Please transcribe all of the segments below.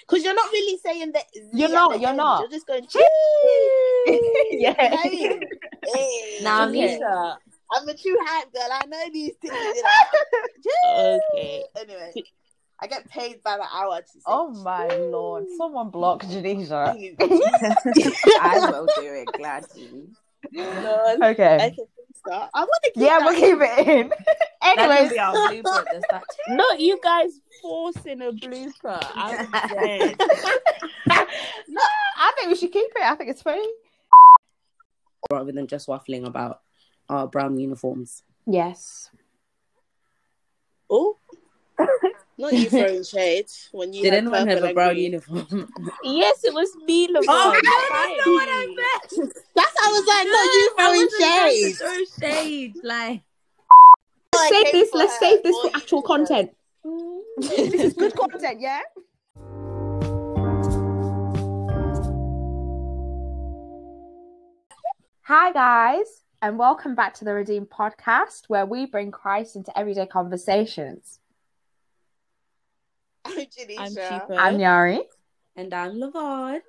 Because you're not really saying that. You're not, you're end. not. You're just going. yeah. Hey, hey, Now, okay. Nisha. I'm a true hype girl. I know these things. You know? Okay. Anyway, I get paid by the hour to say. Oh my lord! Someone block Janisha. I will do it gladly. No, Okay. I can start. I want to keep Yeah, that. we'll keep it in. That Anyways, be our blooper. That Not you guys forcing a blooper. I'm dead. I think we should keep it. I think it's funny. rather than just waffling about our brown uniforms? Yes. Oh, not you throwing shade when you Did had anyone have a brown green. uniform? yes, it was me, oh, Lavon. Oh, That's what I meant. That's how I was like, no, you throwing shade. Throw shade, like. I Save this. Let's save this for actual content. this is good content, yeah. Hi, guys, and welcome back to the Redeemed podcast, where we bring Christ into everyday conversations. I'm Janisha. I'm Chipo. I'm Yari. And I'm Lavon.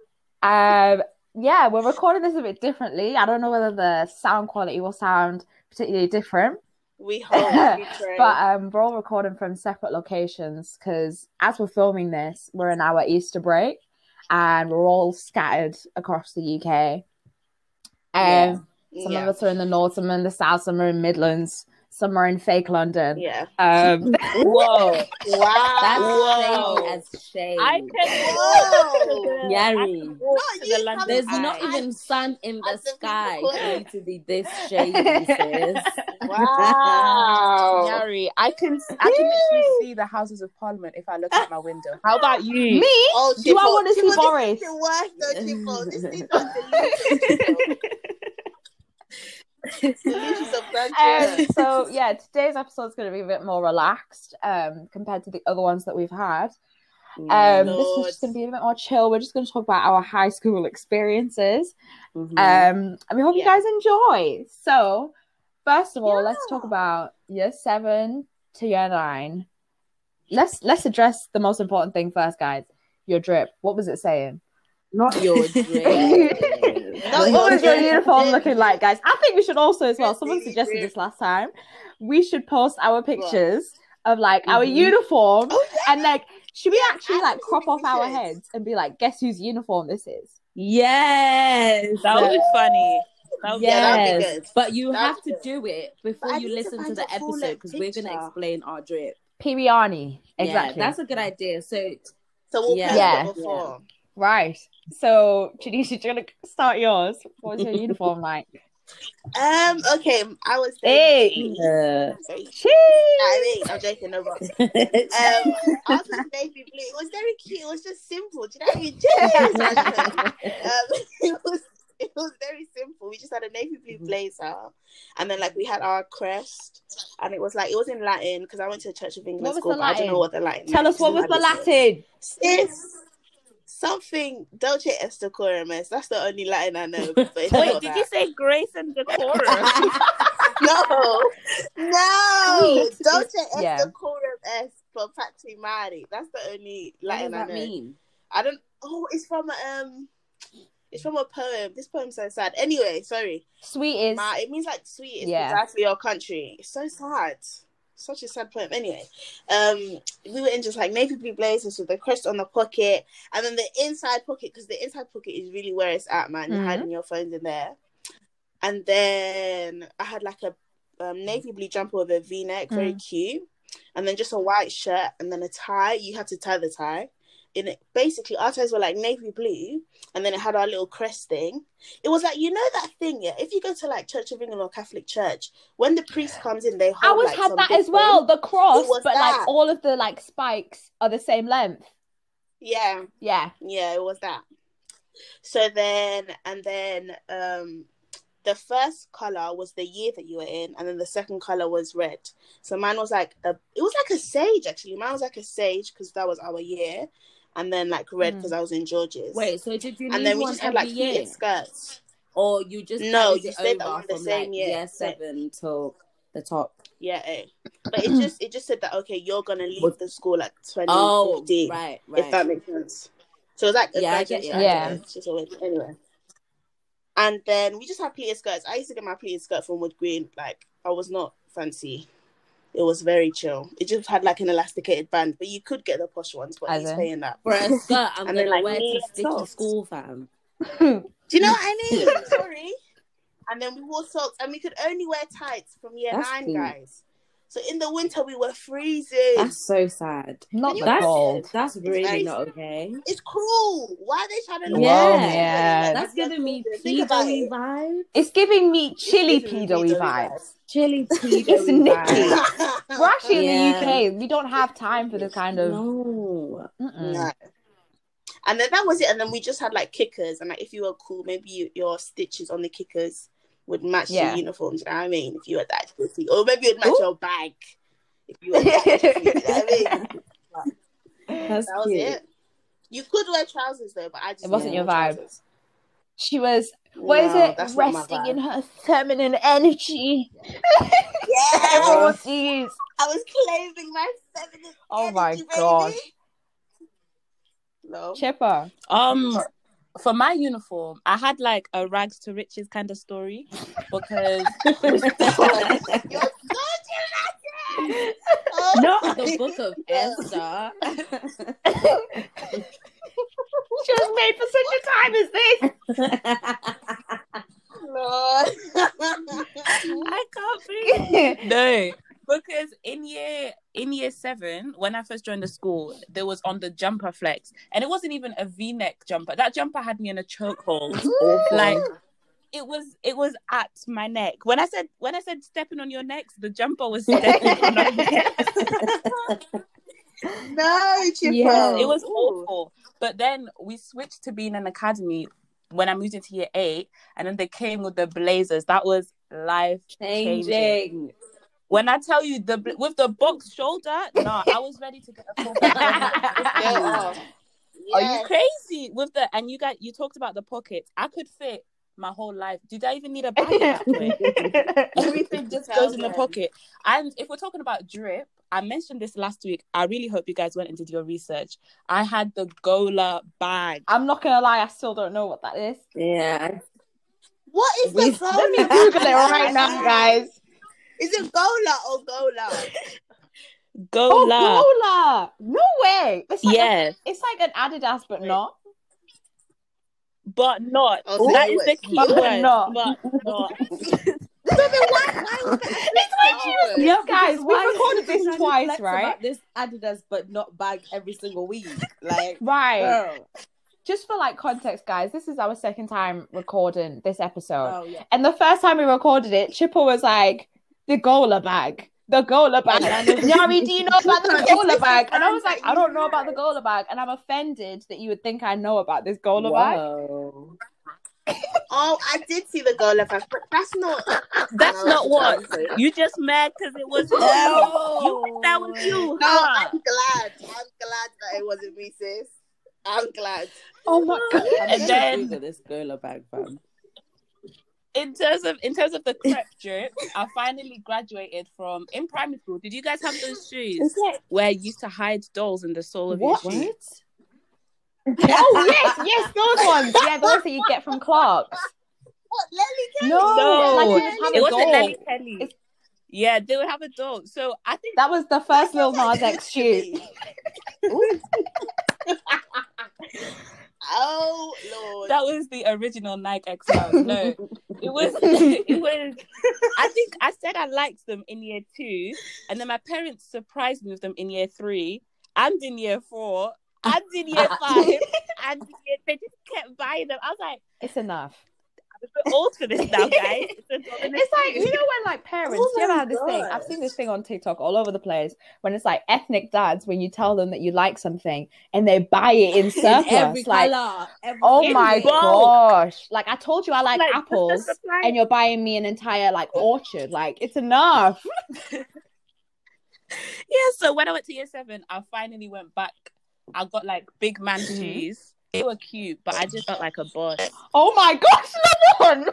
Um, yeah, we're recording this a bit differently. I don't know whether the sound quality will sound particularly different, We hope. but um, we're all recording from separate locations because as we're filming this, we're in our Easter break and we're all scattered across the UK. Um, Yeah. some yeah. of us are in the north, some are in the south, some are in Midlands, some are in fake London. yeah. Um, Whoa. Wow. That's Whoa. shade as shade. I can Whoa. Yari. No, the There's haven't- even sun in the As the sky people for you to be this shady, sis. Wow. Yari, I can I can literally see the Houses of Parliament if I look out my window. How about you? me? Oh, Do I wanna see Chipo, Boris? This is the worst, though, This is Um, so yeah, today's episode is going to be a bit more relaxed um, compared to the other ones that we've had. Um, this is just going to be a bit more chill. We're just going to talk about our high school experiences, Mhm. um, and we hope you guys enjoy. So, first of all, let's talk about year seven to year nine. Let's let's address the most important thing first, guys. Your drip. What was it saying? Not your drip. Not your was your uniform looking like, guys? I think we should also, as well. Someone suggested this last time. We should post our pictures of like our Mhm. uniform, Oh, and like, should we Yeah, actually like crop think off our heads and be like, guess whose uniform this is? yes. That would be funny. That would be Yeah, that'd be Yes. good. But you That'd have be to good. do it before you need to listen to the episode because we're going to explain our drip. Piriani. Exactly. Yeah, that's a good idea. So, So we'll Yeah. post Yeah. it before. right. So, Janisha, you're gonna start yours. What was your uniform like? Um. Okay. I was. Hey. uh, I mean, I'm joking. No, but um, I was with navy blue. It was very cute. It was just simple. Do you know what I mean? Just- um, it was it was very simple. We just had a navy blue Mm-hmm. blazer, and then like we had our crest, and it was like it was in Latin because I went to a Church of England school. But I don't know what the Latin. Tell us what was the Latin. Sis, something Dulce est decorum est. That's the only Latin I know. Wait, did that. you say grace and decorum? No, no. Dulce Yeah. est decorum est pro patria mori. That's the only Latin what does Latin I that know. mean? I don't. Oh, it's from um, it's from a poem. This poem's so sad. Anyway, sorry. Sweet is. Ma, it means like sweet is Yeah. yeah. for your country. It's so sad. Such a sad poem. Anyway, um, we were in just like navy blue blazers with the crest on the pocket, and then the inside pocket because the inside pocket is really where it's at, man. You're hiding your phones in there. And then I had like a um, navy blue jumper with a V neck, very cute, and then just a white shirt, and then a tie. You had to tie the tie. In it, basically, our ties were like navy blue, and then it had our little crest thing. It was like you know that thing, yeah. If you go to like Church of England or Catholic Church, when the priest comes in, they hold. I always like, had that as well. thing. The cross, It was but like all of the like spikes are the same length. Yeah, Yeah. yeah, it was that. So then, and then, um, the first color was the year that you were in, and then the second color was red. So mine was like a, it was like a sage actually. Mine was like a sage because that was our year, and then like red Mm. because I was in George's. Wait, so did you and then we just had like year? pleated skirts. Or you just No, carried you it stayed over on the from same like year. year seven till the top? Yeah, eh. but it just it just said that okay, you're gonna leave Was- the school at twenty Oh, fifteen. right, right. If that makes sense. So it's like a Yeah, I get you. Yeah. know, Just always, anyway. And then we just had pleated skirts. I used to get my pleated skirt from Wood Green. Like I was not fancy. It was very chill. It just had like an elasticated band, but you could get the posh ones. But As he's in? paying that. For a skirt, I'm And gonna like, wear to stick to socks. school, fam. Do you know what I mean? Sorry. And then we wore socks, and we could only wear tights from year That's nine, cool. guys. So in the winter we were freezing. That's so sad. Not the That's cold. that's really very- not okay. It's cruel. Why are they trying to Yeah. Yeah. That's giving me Think about pedo it. vibes. It's giving me chilly giving me pedo pedo vibes. Chilly pedo It's nippy. We're actually Yeah. in the UK. We don't have time for this kind of. No. No. And then that was it. And then we just had like kickers. And like if you were cool, maybe you, your stitches on the kickers would match Yeah. your uniforms. You know what I mean? If you were that pussy. Or maybe it would match Ooh. your bag. If you were that pussy. You know I mean? That's That was cute. it. You could wear trousers though, but I just It wasn't your wear vibe. trousers. She was, what is No, it? that's Resting in her feminine energy. Yeah. Everyone sees. I was claiming my feminine Oh my energy, gosh. baby. No. Chipper. Um, for my uniform, I had like a rags to riches kind of story because You're so dramatic. Oh Not the book of God. Esther. She was made for such a time as this. Lord. I can't breathe. this. No, because in year in year seven, when I first joined the school, there was on the jumper flex, and it wasn't even a V neck jumper. That jumper had me in a chokehold. like it was, it was at my neck. When I said when I said stepping on your necks, the jumper was stepping on my neck. no, Yeah. It was awful. But then we switched to being an academy when I moved into year eight, and then they came with the blazers. That was life changing. Changing. When I tell you the with the box shoulder, nah, I was ready to get a full Go off. Are you crazy with the and you got you talked about the pockets? I could fit my whole life. Did I even need a bag at that? Everything just goes in the pocket. And if we're talking about drip, I mentioned this last week. I really hope you guys went and did your research. I had the Gola bag. I'm not gonna lie, I still don't know what that is. Yeah. What is We- the Gola? Let me Google it right now, guys. Is it Gola or Gola? Gola. Oh, Gola! No way! It's like a- yes, it's like an Adidas, but Wait. not. but not. Oh, so that you is the key but word. not. But not. So then why, why would that Yeah, Guys, we've recorded this twice, right? This Adidas, but not bag every single week. Like, Right. girl. Just for like context, guys, this is our second time recording this episode. Oh yeah. And the first time we recorded it, Chipper was like, the Gola bag. The Gola bag. Yari, do you know about the Gola bag? And I was like, I don't know about the Gola bag. And I'm offended that you would think I know about this Gola bag. Oh, I did see the Gola bag, but that's not. That's No, not what. that's not- You just mad because it was No. you. think that was you. No, huh? I'm glad. I'm glad that it wasn't me, sis. I'm glad. Oh my god. I'm And gonna then- Google this Gola bag, fam. In terms of in terms of the crepe drip, I finally graduated from in primary school. Did you guys have those shoes where you used to hide dolls in the sole of What? your shoe? oh yes, yes, those ones. Yeah, those that you get from Clark's. What, Lelli Kelly? No, No, like you would have It a wasn't doll. Nelly Kelly. It's- Yeah, they would have a doll. So I think That was the first Lil Nas X shoe. Oh Lord. that was the original Nike X Miles. No, it was it was. I think I said I liked them in year two, and then my parents surprised me with them in year three, and in year four, and in year five, and in year, they just kept buying them. I was like, It's enough. I'm a old for this now, guys. It's, It's like you know when like parents, Oh you ever my have this thing? I've seen this thing on TikTok all over the place when it's like ethnic dads when you tell them that you like something and they buy it in In surplus. every like, color. Every oh my bulk. gosh! Like I told you, I like, Like, apples, and you're buying me an entire like orchard. Like it's enough. yeah, so when I went to year seven, I finally went back. I got like big man Mhm. shoes. They were cute, but I just felt like a boss. Oh my gosh, Lemon!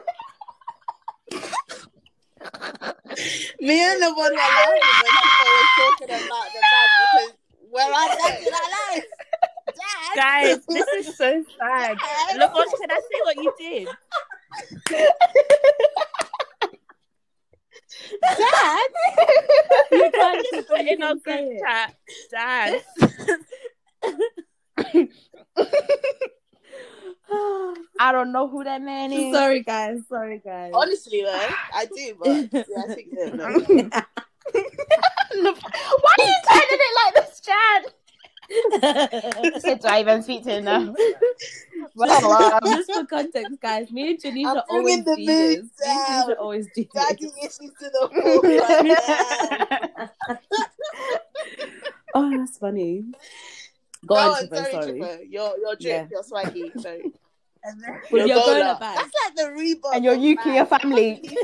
Me and the one were laughing when people were talking about the bag because where I'm at in our life. Guys, this is so sad. Look, what can I see What you did? Dad, You can't Just just put in our group chat, Dad. I don't know who that man is. sorry guys, sorry guys. Honestly, man, I do, but yeah, I think. Look, Why are you turning it like this, Chad? Said, do I even speak to him now? Well, Just for context, guys, me and Janisha I'm always do this. Me and down. always do Daddy this. issues to the. Oh, that's funny. Go Go on, on, Chipper, sorry, sorry. Chipper. You're, you're drip, Yeah. you're swaggy. Sorry. With your Gola. Gola bag. That's like the Reebok. and your of nuclear man. family.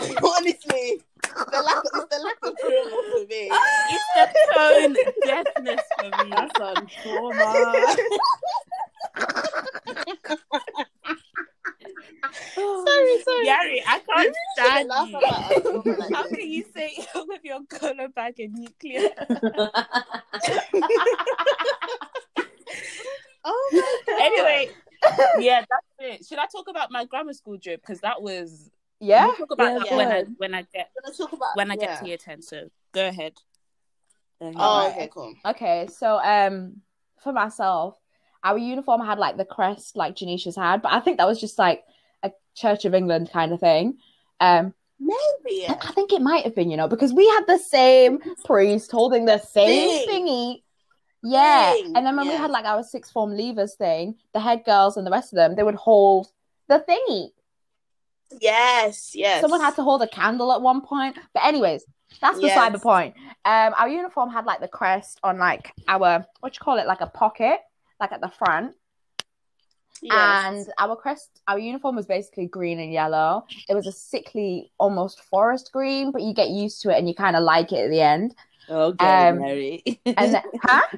Honestly, the lack of, it's the lack of trauma for me. It's the tone deafness for me. That's on trauma. sorry, sorry. Gary, I can't Shouldn't stand laugh you. about a trauma like How this. can you say with your Gola bag and nuclear? Oh my god. anyway, yeah, that's it. Should I talk about my grammar school trip? Because that was Yeah. We'll talk about Yeah, that go when I when I get I'm talk about when I get yeah. to year ten. So go ahead. Oh, okay, cool. Okay, so um, for myself, our uniform had like the crest like Janisha's had, but I think that was just like a Church of England kind of thing. Um, Maybe. I think it might have been, you know, because we had the same priest holding the same Thing. thingy. Yeah, Thing, and then when we had like our sixth form leavers thing, the head girls and the rest of them, they would hold the thingy. Yes, yes. Someone had to hold a candle at one point. But anyways, that's beside the Yes. point. Um, our uniform had like the crest on like our what you call it, like a pocket, like at the front. Yes. And our crest, our uniform was basically green and yellow. It was a sickly, almost forest green, but you get used to it and you kind of like it at the end. Okay, Um, Mary. And then, huh? I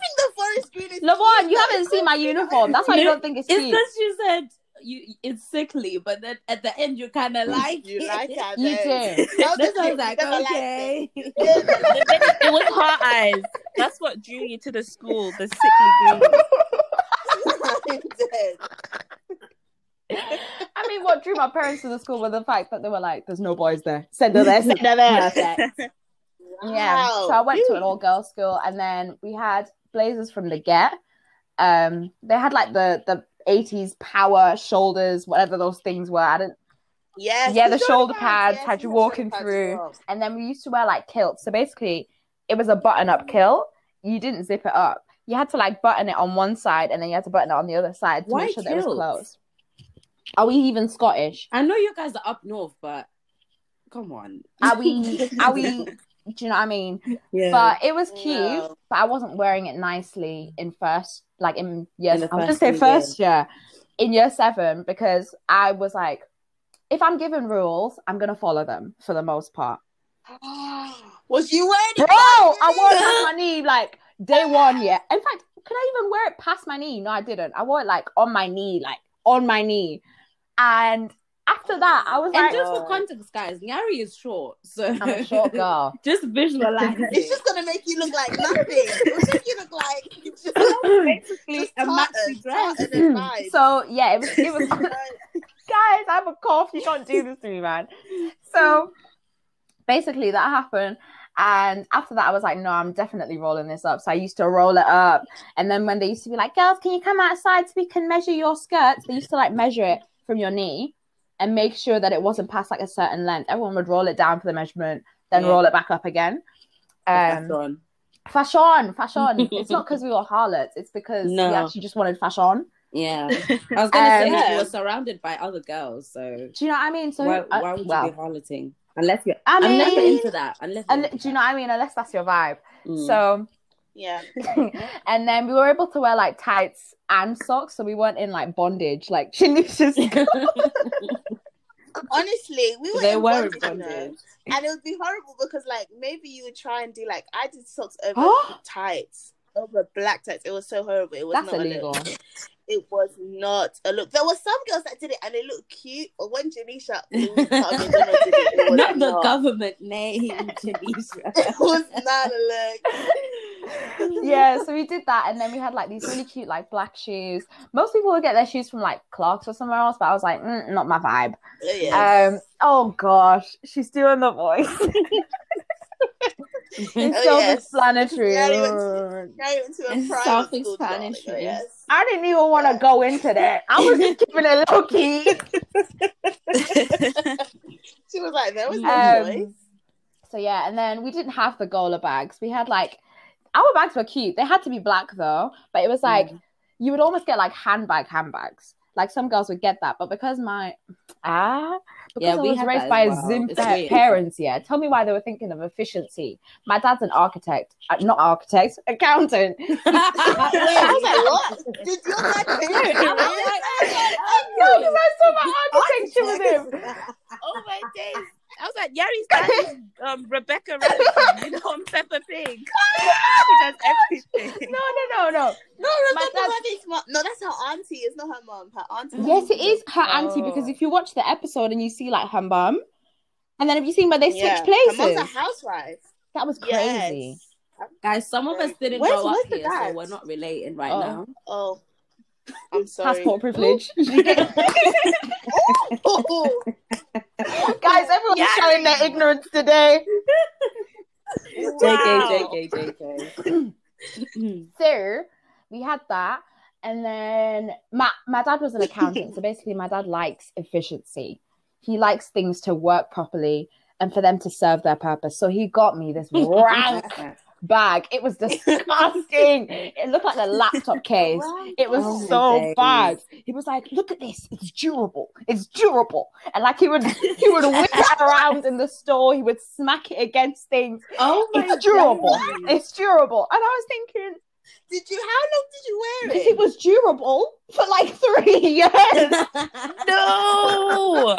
think the forest green is. Lavon, you haven't seen my uniform. That's why you don't think it's it's because you said you it's sickly, but then at the end you kind of like You it. like it? You then. do. That That's the why I thing, was like, you never liked okay. it. it was her eyes. That's what drew you to the school. The sickly green. I'm dead. I mean, what drew my parents to the school was the fact that they were like, "There's no boys there. Send her there. Send her there." Perfect. Yeah. So I went to an all girls school, and then we had blazers from the get. Um, they had like the the eighties power shoulders, whatever those things were. I didn't. Yes, Yeah, the shoulder pads yes, had you walking through. well. And then we used to wear like kilts. So basically, it was a button up mm. kilt. You didn't zip it up. You had to like button it on one side, and then you had to button it on the other side to Why make sure that it was kilt? closed. Are we even Scottish? I know you guys are up north, but come on. Are we? Are we? Do you know what I mean? Yeah. But it was cute. No. But I wasn't wearing it nicely in first, like in year. In I was gonna first say year. first year, in year seven, because I was like, if I'm given rules, I'm gonna follow them for the most part. Was you wearing Bro. I wore it past my knee like day one. Yeah. In fact, could I even wear it past my knee? No, I didn't. I wore it like on my knee, like on my knee, and after that, I was like, and like, just for oh. context, guys, Nyari is short, so I'm a short girl. just visualize It's just gonna make you look like nothing. It'll make you look like just, basically just a maxi dress. tartan and mm. vibes. so yeah, it was. It was. guys, I have a cough. You can't do this to me, man. So basically, that happened. And after that, I was like, no, I'm definitely rolling this up. So I used to roll it up. And then when they used to be like, girls, can you come outside so we can measure your skirts? They used to like measure it from your knee and make sure that it wasn't past like a certain length. Everyone would roll it down for the measurement, then Yeah. roll it back up again. Um, on. fashion, fashion. it's not because we were harlots. It's because No. we actually just wanted fashion. Yeah, I was gonna say Um, you were surrounded by other girls, so Do you know what I mean? So why, uh, why would well, you be harloting? Unless you're, I unless you're into that, unless you're- do you know what I mean? Unless that's your vibe. Mm. So, yeah. and then we were able to wear like tights and socks, so we weren't in like bondage, like Janisha's. Honestly, we were they in were bondage, in you know, bondage. and it would be horrible because like maybe you would try and do like I did socks over tights, over black tights. It was so horrible. It was That's not a illegal. Look. It was not a look. There were some girls that did it and it looked cute, but when Janisha did it, it was Not the not. government name, Janisha. It was not a look. yeah, so we did that, and then we had like these really cute like black shoes. Most people would get their shoes from like Clarks or somewhere else, but I was like, mm, not my vibe. Yeah. Um, oh gosh, she's doing the voice. it's Oh, so yes. explanatory. Yeah, you went to- Carry to a It's school, self-explanatory. darling, Yes. I didn't even want to go into that. I was just keeping it low key. She was like, there was no Um, choice. So yeah, and then we didn't have the Gola bags. We had like our bags were cute. They had to be black though, but it was like you would almost get like handbag handbags. Like some girls would get that, but because my ah because Yeah, I we was raised by well. Zim It's pa- weird. parents, yeah. Tell me why they were thinking of efficiency. My dad's an architect, uh, not architect, accountant. I was like, what? Did your dad pay you? I know, 'cause I saw my architecture with him. oh my days. I was like, Yari's dad is um, Rebecca Rabbit, you know, on Peppa Pig. she does everything. No, no, no, no. No, Rebecca dad- Rabbit's mom. No, that's her auntie. It's not her mom. Her auntie. Yes, it is her auntie because if you watch the episode and you see like her mum, and then have you seen where they switch Yeah. places? Her mom's a housewife. that was crazy. Yes. Guys, some of us didn't Where's- grow up where's the here, so we're not relating right Oh. now. Oh, I'm sorry. Passport privilege. Oh, Guys, everyone's Yes. showing their ignorance today. Wow. JK, JK, JK. So we had that, and then my my dad was an accountant. so basically, my dad likes efficiency. He likes things to work properly and for them to serve their purpose. So he got me this rank bag. It was disgusting. it looked like a laptop case. It was Oh so bad. He was like, "Look at this. It's durable. It's durable." And like he would he would whip it around in the store. He would smack it against things. Oh my It's durable. God. It's durable. And I was thinking, did you? How long did you wear because it? it was durable for like three years. No.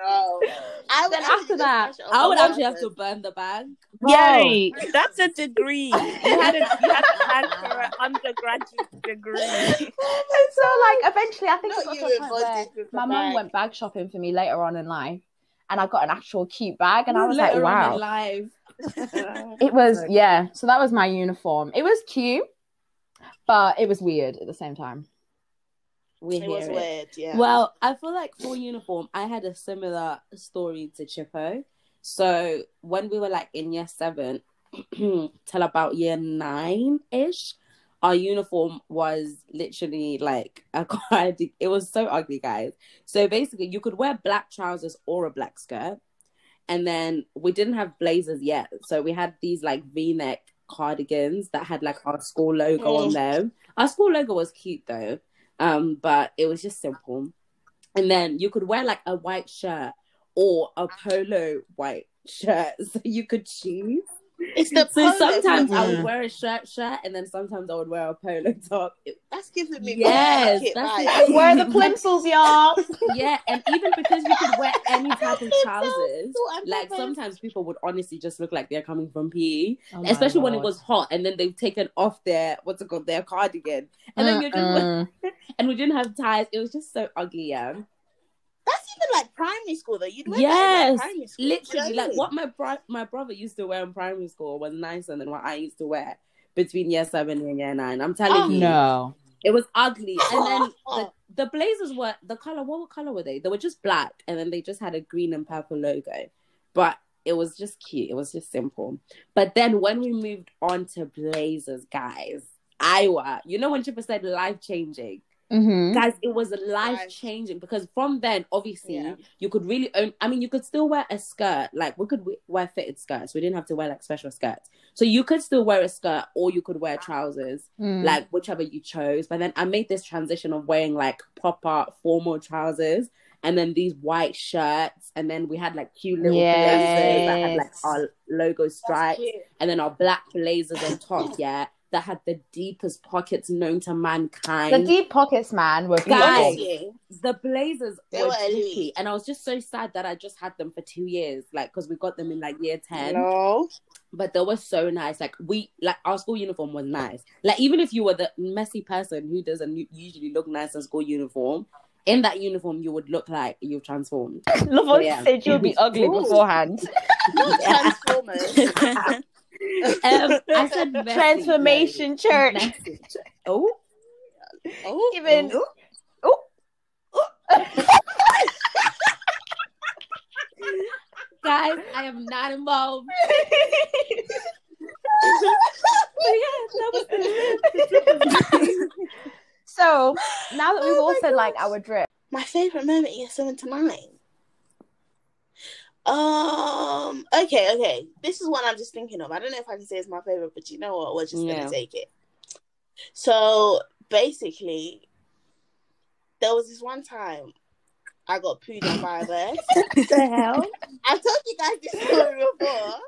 No. Oh. I would Then actually after that, brush it off I would actually have to burn the bag. Yari, that's a degree. You had, a, you had to hand for an undergraduate degree. And so like eventually I think it Not got to a point where embodied with the my mum went bag shopping for me later on in life and I got an actual cute bag and I was Later like, wow. in. It was yeah, so that was my uniform. It was cute, but it was weird at the same time. We It was it. weird, yeah. Well, I feel like for uniform, I had a similar story to Chippo. So when we were like in year seven till about year nine ish, our uniform was literally like a quite. It was so ugly, guys. So basically, you could wear black trousers or a black skirt, and then we didn't have blazers yet, so we had these like V-neck cardigans that had like our school logo on Mm. them. Our school logo was cute though, um, but it was just simple. And then you could wear like a white shirt or a polo white shirt, so you could choose. It's the So polo sometimes I would wear a shirt shirt, and then sometimes I would wear a polo top. It- That's giving me Yes, kit that's vibes. the Where are the plimsolls, y'all? yeah, and even because you could wear any type of trousers, So like sometimes people would honestly just look like they're coming from PE, Oh my especially when it was hot, and then they've taken off their what's it called their cardigan, and then you're just uh-uh. and we didn't have ties. It was just so ugly, yeah. That's even like primary school though. You'd wear that in, Yes, like, primary school. Literally, you know like what my bro- my brother used to wear in primary school was nicer than what I used to wear between year seven and year nine. I'm telling Oh, you, No. it was ugly. And then the, the blazers were the color. What color were they? They were just black, and then they just had a green and purple logo. But it was just cute. It was just simple. But then when we moved on to blazers, guys, Iowa, you know when Chipper said life changing Mm-hmm. guys it was life changing because from then obviously Yeah. you could really own i mean you could still wear a skirt. Like we could wear fitted skirts. We didn't have to wear like special skirts. So you could still wear a skirt or you could wear trousers Mm. like whichever you chose. But then i made this transition of wearing like proper formal trousers and then these white shirts. And then we had like cute little blazers that had like our logo That's stripes and then our black blazers on top, yeah. That had the deepest pockets known to mankind. The deep pockets, man, were Guys. the blazers They were were elite. and I was just so sad that I just had them for two years, like because we got them in like year ten. no. But they were so nice. Like we, like our school uniform was nice. Like even if you were the messy person who doesn't usually look nice in school uniform, in that uniform you would look like you've transformed. Lavon Yeah. said you would be ugly Ooh. beforehand. Not Transformers. Um, I said messy, Transformation church. Messy. Oh, oh, Even- oh. oh, guys, I am not involved. so now that we've Oh all said like our drip, My favorite moment, year seven to nine. Um. Okay. Okay. This is one I'm just thinking of. I don't know if I can say it's my favorite, but you know what? We're just Yeah. gonna take it. So basically, there was this one time I got pooed on by a bird. the hell? I've told you guys this story before,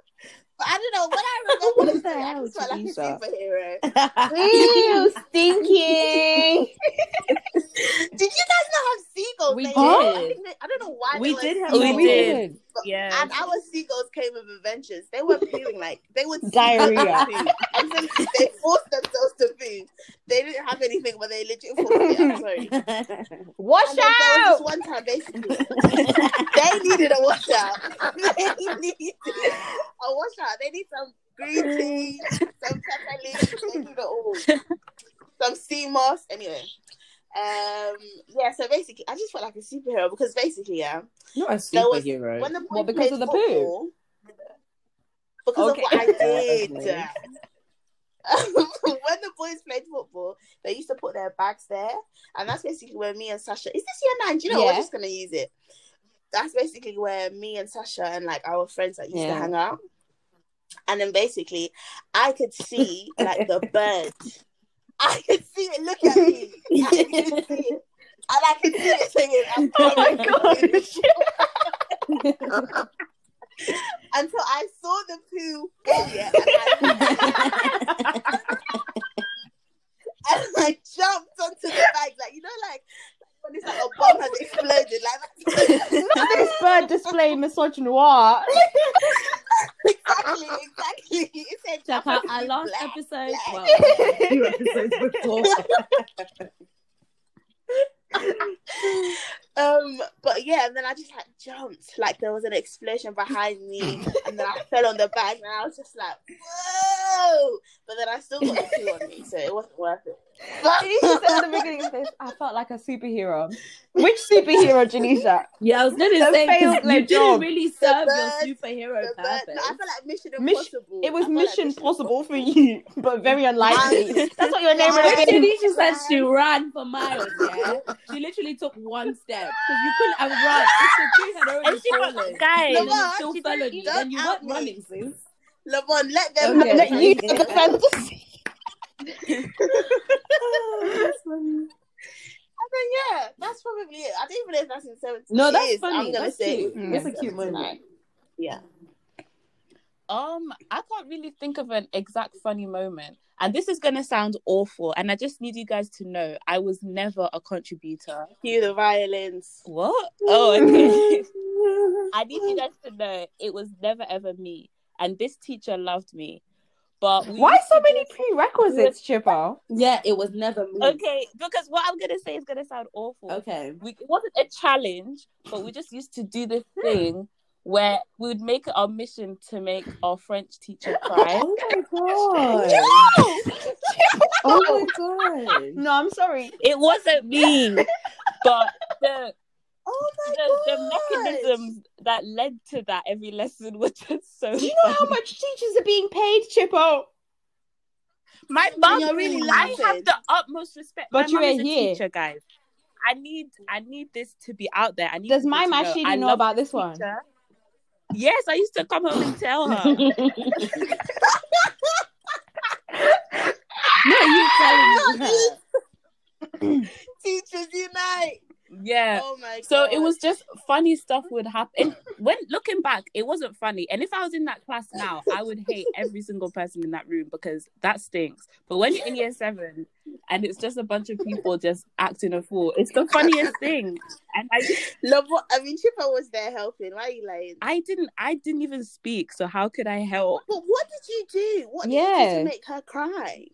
but I don't know when I remember What this the story, I hell, just felt like a superhero. ew, stinking. Did you guys not have seagulls? We did. I, think they- I don't know why. we they did have seagulls. We did. Yeah. And our seagulls came with adventures. They were pooing like they would Diarrhea. poo. And then they forced themselves to poo. They didn't have anything, but they legit forced it. I'm sorry. Watch And then was out! one time, basically, they needed a washout. they needed a washout. They need some green tea, some pepper leaves. They need it all. Some sea moss. Anyway, um, yeah. So basically, I just felt like a superhero because basically, yeah, Not a There was- superhero. when the boys What, because played of the poo? football, Because Okay. of what I did. When the boys played football, they used to put their bags there, and that's basically where me and Sasha. Is this year nine? Do you know? Yeah. We're just gonna use it. That's basically where me and Sasha and like our friends that used Yeah. to hang out. And then basically, I could see like the bird. I could see it look at me. I could see it. And I could see it singing. I'm Oh my gosh. Until I saw the poo yeah, and I, and I jumped onto the bag, like you know, like when it's like a bomb has exploded, like that. This bird displaying misogynoir. exactly, exactly. It said Check out Papa our is last black. episode. black. Well, two episodes before. Um, but yeah, and then I just like jumped, like there was an explosion behind me, and then I fell on the bag, and I was just like, whoa! But then I still got the poo on me, so it wasn't worth it. Janisha said at the beginning of this, I felt like a superhero. Which superhero, Janisha? Yeah, I was gonna The say 'cause you their didn't job. really serve birds, your superhero The purpose. no, I feel like Mission Mission- Impossible. It was I feel like Mission Possible for you, but very unlikely. That's what your name yeah. would have been. Tanisha said she ran for miles, yeah? She literally took one step because you couldn't have run. If the tree had already And she fallen, was, guys, and then Lamar, it still she followed didn't- you, don't then you weren't running, sis. Lamont, let them Okay. have Let you it. do the fantasy. I think yeah, that's probably it. I don't even know if that's in seventy. No, that's years. funny. I'm gonna That's say cute. it was That's a cute 79. moment. Yeah. Um, I can't really think of an exact funny moment. And this is gonna sound awful. And I just need you guys to know I was never a contributor. Cue the violins. What? Oh, okay. I need you guys to know it was never ever me. And this teacher loved me. But Why so many go- prerequisites, Chippo? Yeah, it was never me. Okay, because what I'm gonna say is gonna sound awful. Okay. we, it wasn't a challenge, but we just used to do this thing where we would make it our mission to make our French teacher cry. Oh my god. Oh my god. No, I'm sorry. it wasn't me, but the Oh my the, the mechanisms that led to that every lesson were just so. Do you know how much teachers are being paid, Chippo? My mum, you're really I laughing. have the utmost respect. But you are a here. teacher, guys. I need, I need this to be out there. I need. Does my to Mash know she didn't know about this this one? Yes, I used to come home and tell her. No, you telling me. Teachers unite. Yeah. Oh my god. So it was just funny stuff would happen. when looking back, it wasn't funny. And if I was in that class now, I would hate every single person in that room because that stinks. But when you're in year seven and it's just a bunch of people just acting a fool, it's the funniest thing. And I Love what I mean Chipper was there helping. Why are you lying? I didn't I didn't even speak, so how could I help? But what did you do? What did you do to make her cry?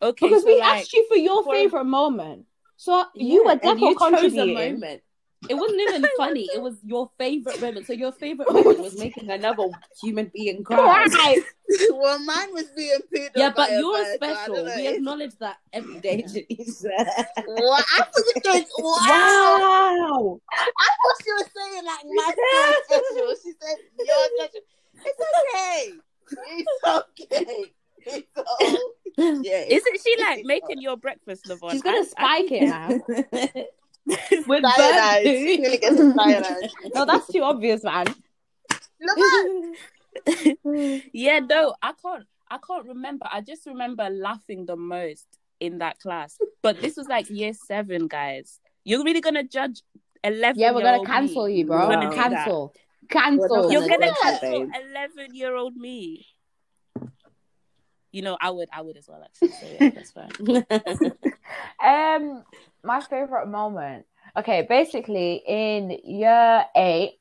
Okay, Because so we like, asked you for your for- favorite moment. So you were and definitely you chose a moment. It wasn't even funny. It was your favorite moment. So your favorite moment was making another human being cry. Right. well, mine was being pooed Yeah, but you're bird, special. don't We acknowledge that every day, Janice. What? I thought you said, wow. Wow. I thought she was saying like my girl special. She said you're special. It's okay. It's okay. It's okay. isn't she like making your breakfast, Lavon? She's gonna I- I- spike it now. With Cyanide. bird She's poo. gonna get some cyanide. No, that's too obvious, man. Look yeah, no, I can't. I can't remember. I just remember laughing the most in that class. But this was like year seven, guys. You're really gonna judge eleven? Yeah, we're gonna cancel me? you, bro. We're gonna do that. Cancel. Cancel. You're gonna gonna do that, cancel eleven year old me. You know, I would. I would as well. Actually, so yeah, that's fine. Um, my favorite moment. Okay, basically in year eight,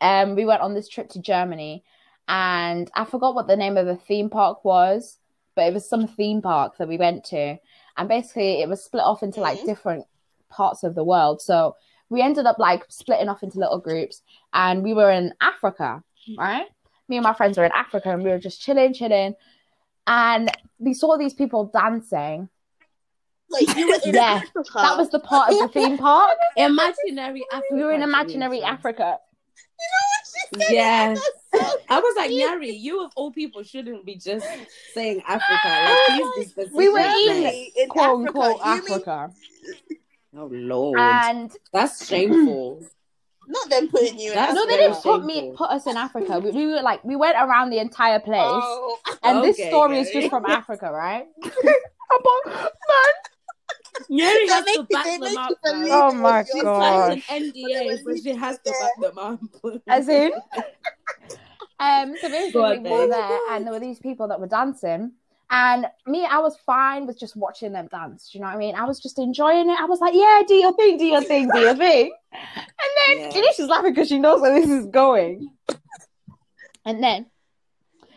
um, we went on this trip to Germany, and I forgot what the name of the theme park was, but it was some theme park that we went to, and basically it was split off into like Mhm. different parts of the world. So we ended up like splitting off into little groups, and we were in Africa, right? Me and my friends were in Africa, and we were just chilling, chilling, and we saw these people dancing. Wait, you were in Yeah, Africa. That was the part of the theme park. Imaginary Africa. We were in imaginary Janice. Africa. She said Yes. That's so I was like, cute. Nyari, you of all people shouldn't be just saying Africa. Like, oh please be specific. We were Germany, in in quote Africa. unquote You mean- Africa. Oh Lord, And that's shameful. Not them putting you in no, they didn't put me put us in Africa. We, we were like we went around the entire place. Oh, and this Okay, story is just from Africa, right? Nyari They has to back them up. you man. believe Oh my your She God. signs an NDA, so she has to back them up. As in Um so basically we were babe. there and there were these people that were dancing. And me, I was fine with just watching them dance. Do you know what I mean? I was just enjoying it. I was like, yeah, do your thing, do your thing, do your thing. And then Yeah. Janice is laughing because she knows where this is going. And then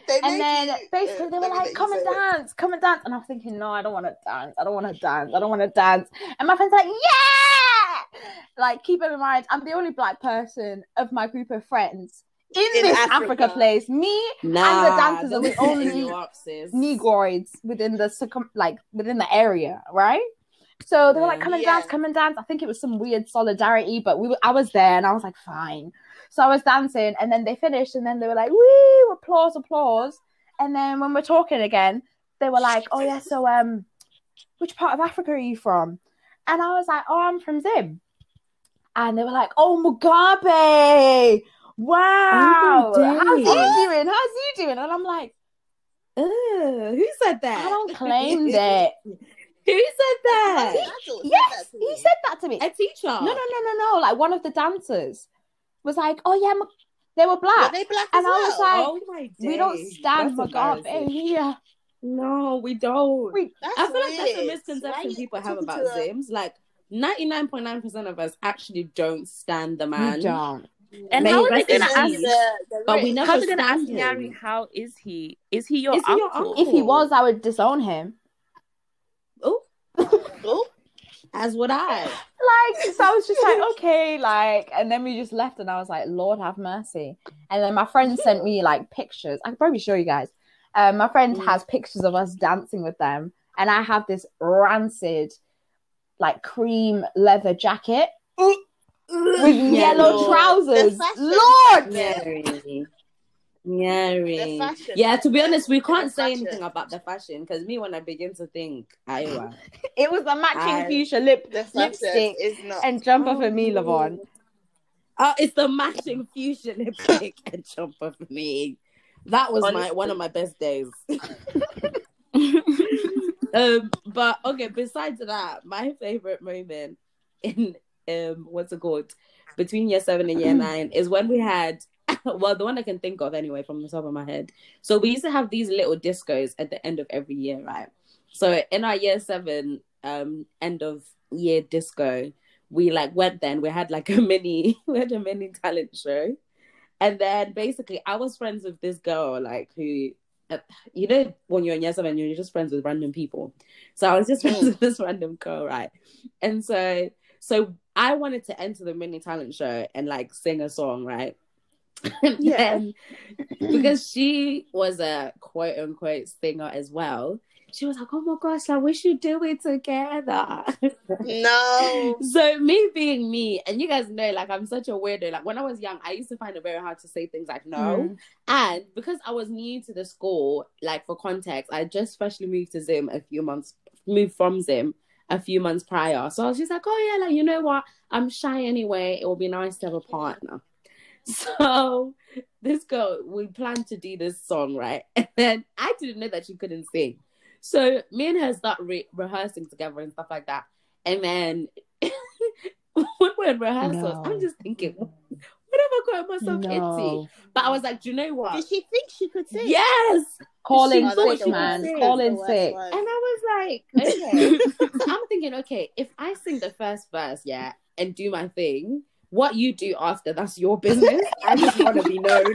They And then you- basically uh, they were like, come and say it. dance, come and dance. And I was thinking, no, I don't want to dance. I don't want to dance. I don't want to dance. And my friend's like, yeah. Like, keep it in mind, I'm the only black person of my group of friends in, In this Africa. Africa. place. Me, Nah, and the dancers are the only up. Negroids within the circum, like within the area, right? So they were like, "Come and Yeah. dance, come and dance." I think it was some weird solidarity, but we were, I was there, and I was like, "Fine." So I was dancing, and then they finished, and then they were like, "Woo! Applause, applause!" And then when we're talking again, they were like, "Oh yeah, so um, which part of Africa are you from?" And I was like, "Oh, I'm from Zim." And they were like, "Oh, Mugabe! Wow! How's he doing? How's he doing?" And I'm like. Ugh, who said that? I don't claim that. who said that? Adults said yes, that he said that to me. A teacher. No, no, no, no, no. Like one of the dancers was like, "Oh yeah, Mc- they were Were black," they black and as I was well? like, oh my "We don't stand That's Mugabe embarrassing. Eh, here." No, we don't. We- I feel like that's a misconception Why people have about to Zims. Like, 99.9% of us actually don't stand the man. We don't. And May how are they gonna ask? It's the- the But we rich. never How are they gonna ask stand Nyari? How is he? Is he your Is he your uncle? uncle? If he was, I would disown him. Oh, Oh, as would I. Like, so I was just like, okay, like, and then we just left, and I was like, Lord have mercy. And then my friend sent me like pictures. I can probably show you guys. Um, my friend Mm. has pictures of us dancing with them, and I have this rancid, like cream leather jacket with Yeah, yellow Lord. trousers. Lord, Mary. Nyari. The fashion. Yeah, to be honest, we can't say anything about the fashion because me, when I begin to think, Iowa. it was a matching I- fuchsia lip the fashion lipstick is not. and jumper for me, Lavon. Oh, it's the matching fusion lipstick and jumper for me. That was my one of my best days. um, but okay, besides that, my favorite moment in um what's it called? between year seven and year nine is when we had well the one I can think of anyway from the top of my head. So we used to have these little discos at the end of every year, right? So in our year seven um end of year disco, we like went then we had like a mini we had a mini talent show. And then basically I was friends with this girl like who uh, you know when you're in year seven you're just friends with random people. So I was just friends with this random girl, right? And so so I wanted to enter the mini talent show and like sing a song, right? Yeah. because she was a quote unquote singer as well, she was like, "Oh my gosh, like we should do it together." No. so me being me, and you guys know, like I'm such a weirdo. Like when I was young, I used to find it very hard to say things like no. Mm. And because I was new to the school, like for context, I just freshly moved to Zim a few months, moved from Zim a few months prior. So I was just like, oh yeah, like you know what? I'm shy anyway. It will be nice to have a partner. So this girl, we planned to do this song, right? And then I didn't know that she couldn't sing. So me and her start re- rehearsing together and stuff like that. And then when we're in rehearsals, No. I'm just thinking, what have got myself into? No. But I was like, do you know what? Did she think she could sing? Yes. Calling sick, man. Calling sick. Call in The worst sick. one. And I was like, okay. so I'm thinking, okay, if I sing the first verse, yeah, and do my thing, what you do after, that's your business. I just want to be known.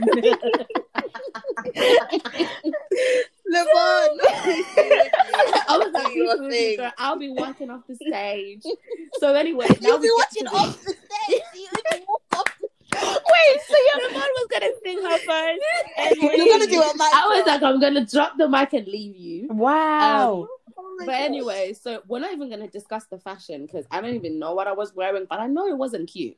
Levon, I was like, your thing. Girl, I'll be walking off the stage. So anyway, now You'll we be get watching the- off the stage. You can walk off the Wait, so you're Lavon was gonna sing her first. You're gonna do a mic I was like, I'm gonna drop the mic and leave you. wow. Oh But gosh. anyway, so we're not even gonna discuss the fashion because I don't even know what I was wearing, but I know it wasn't cute.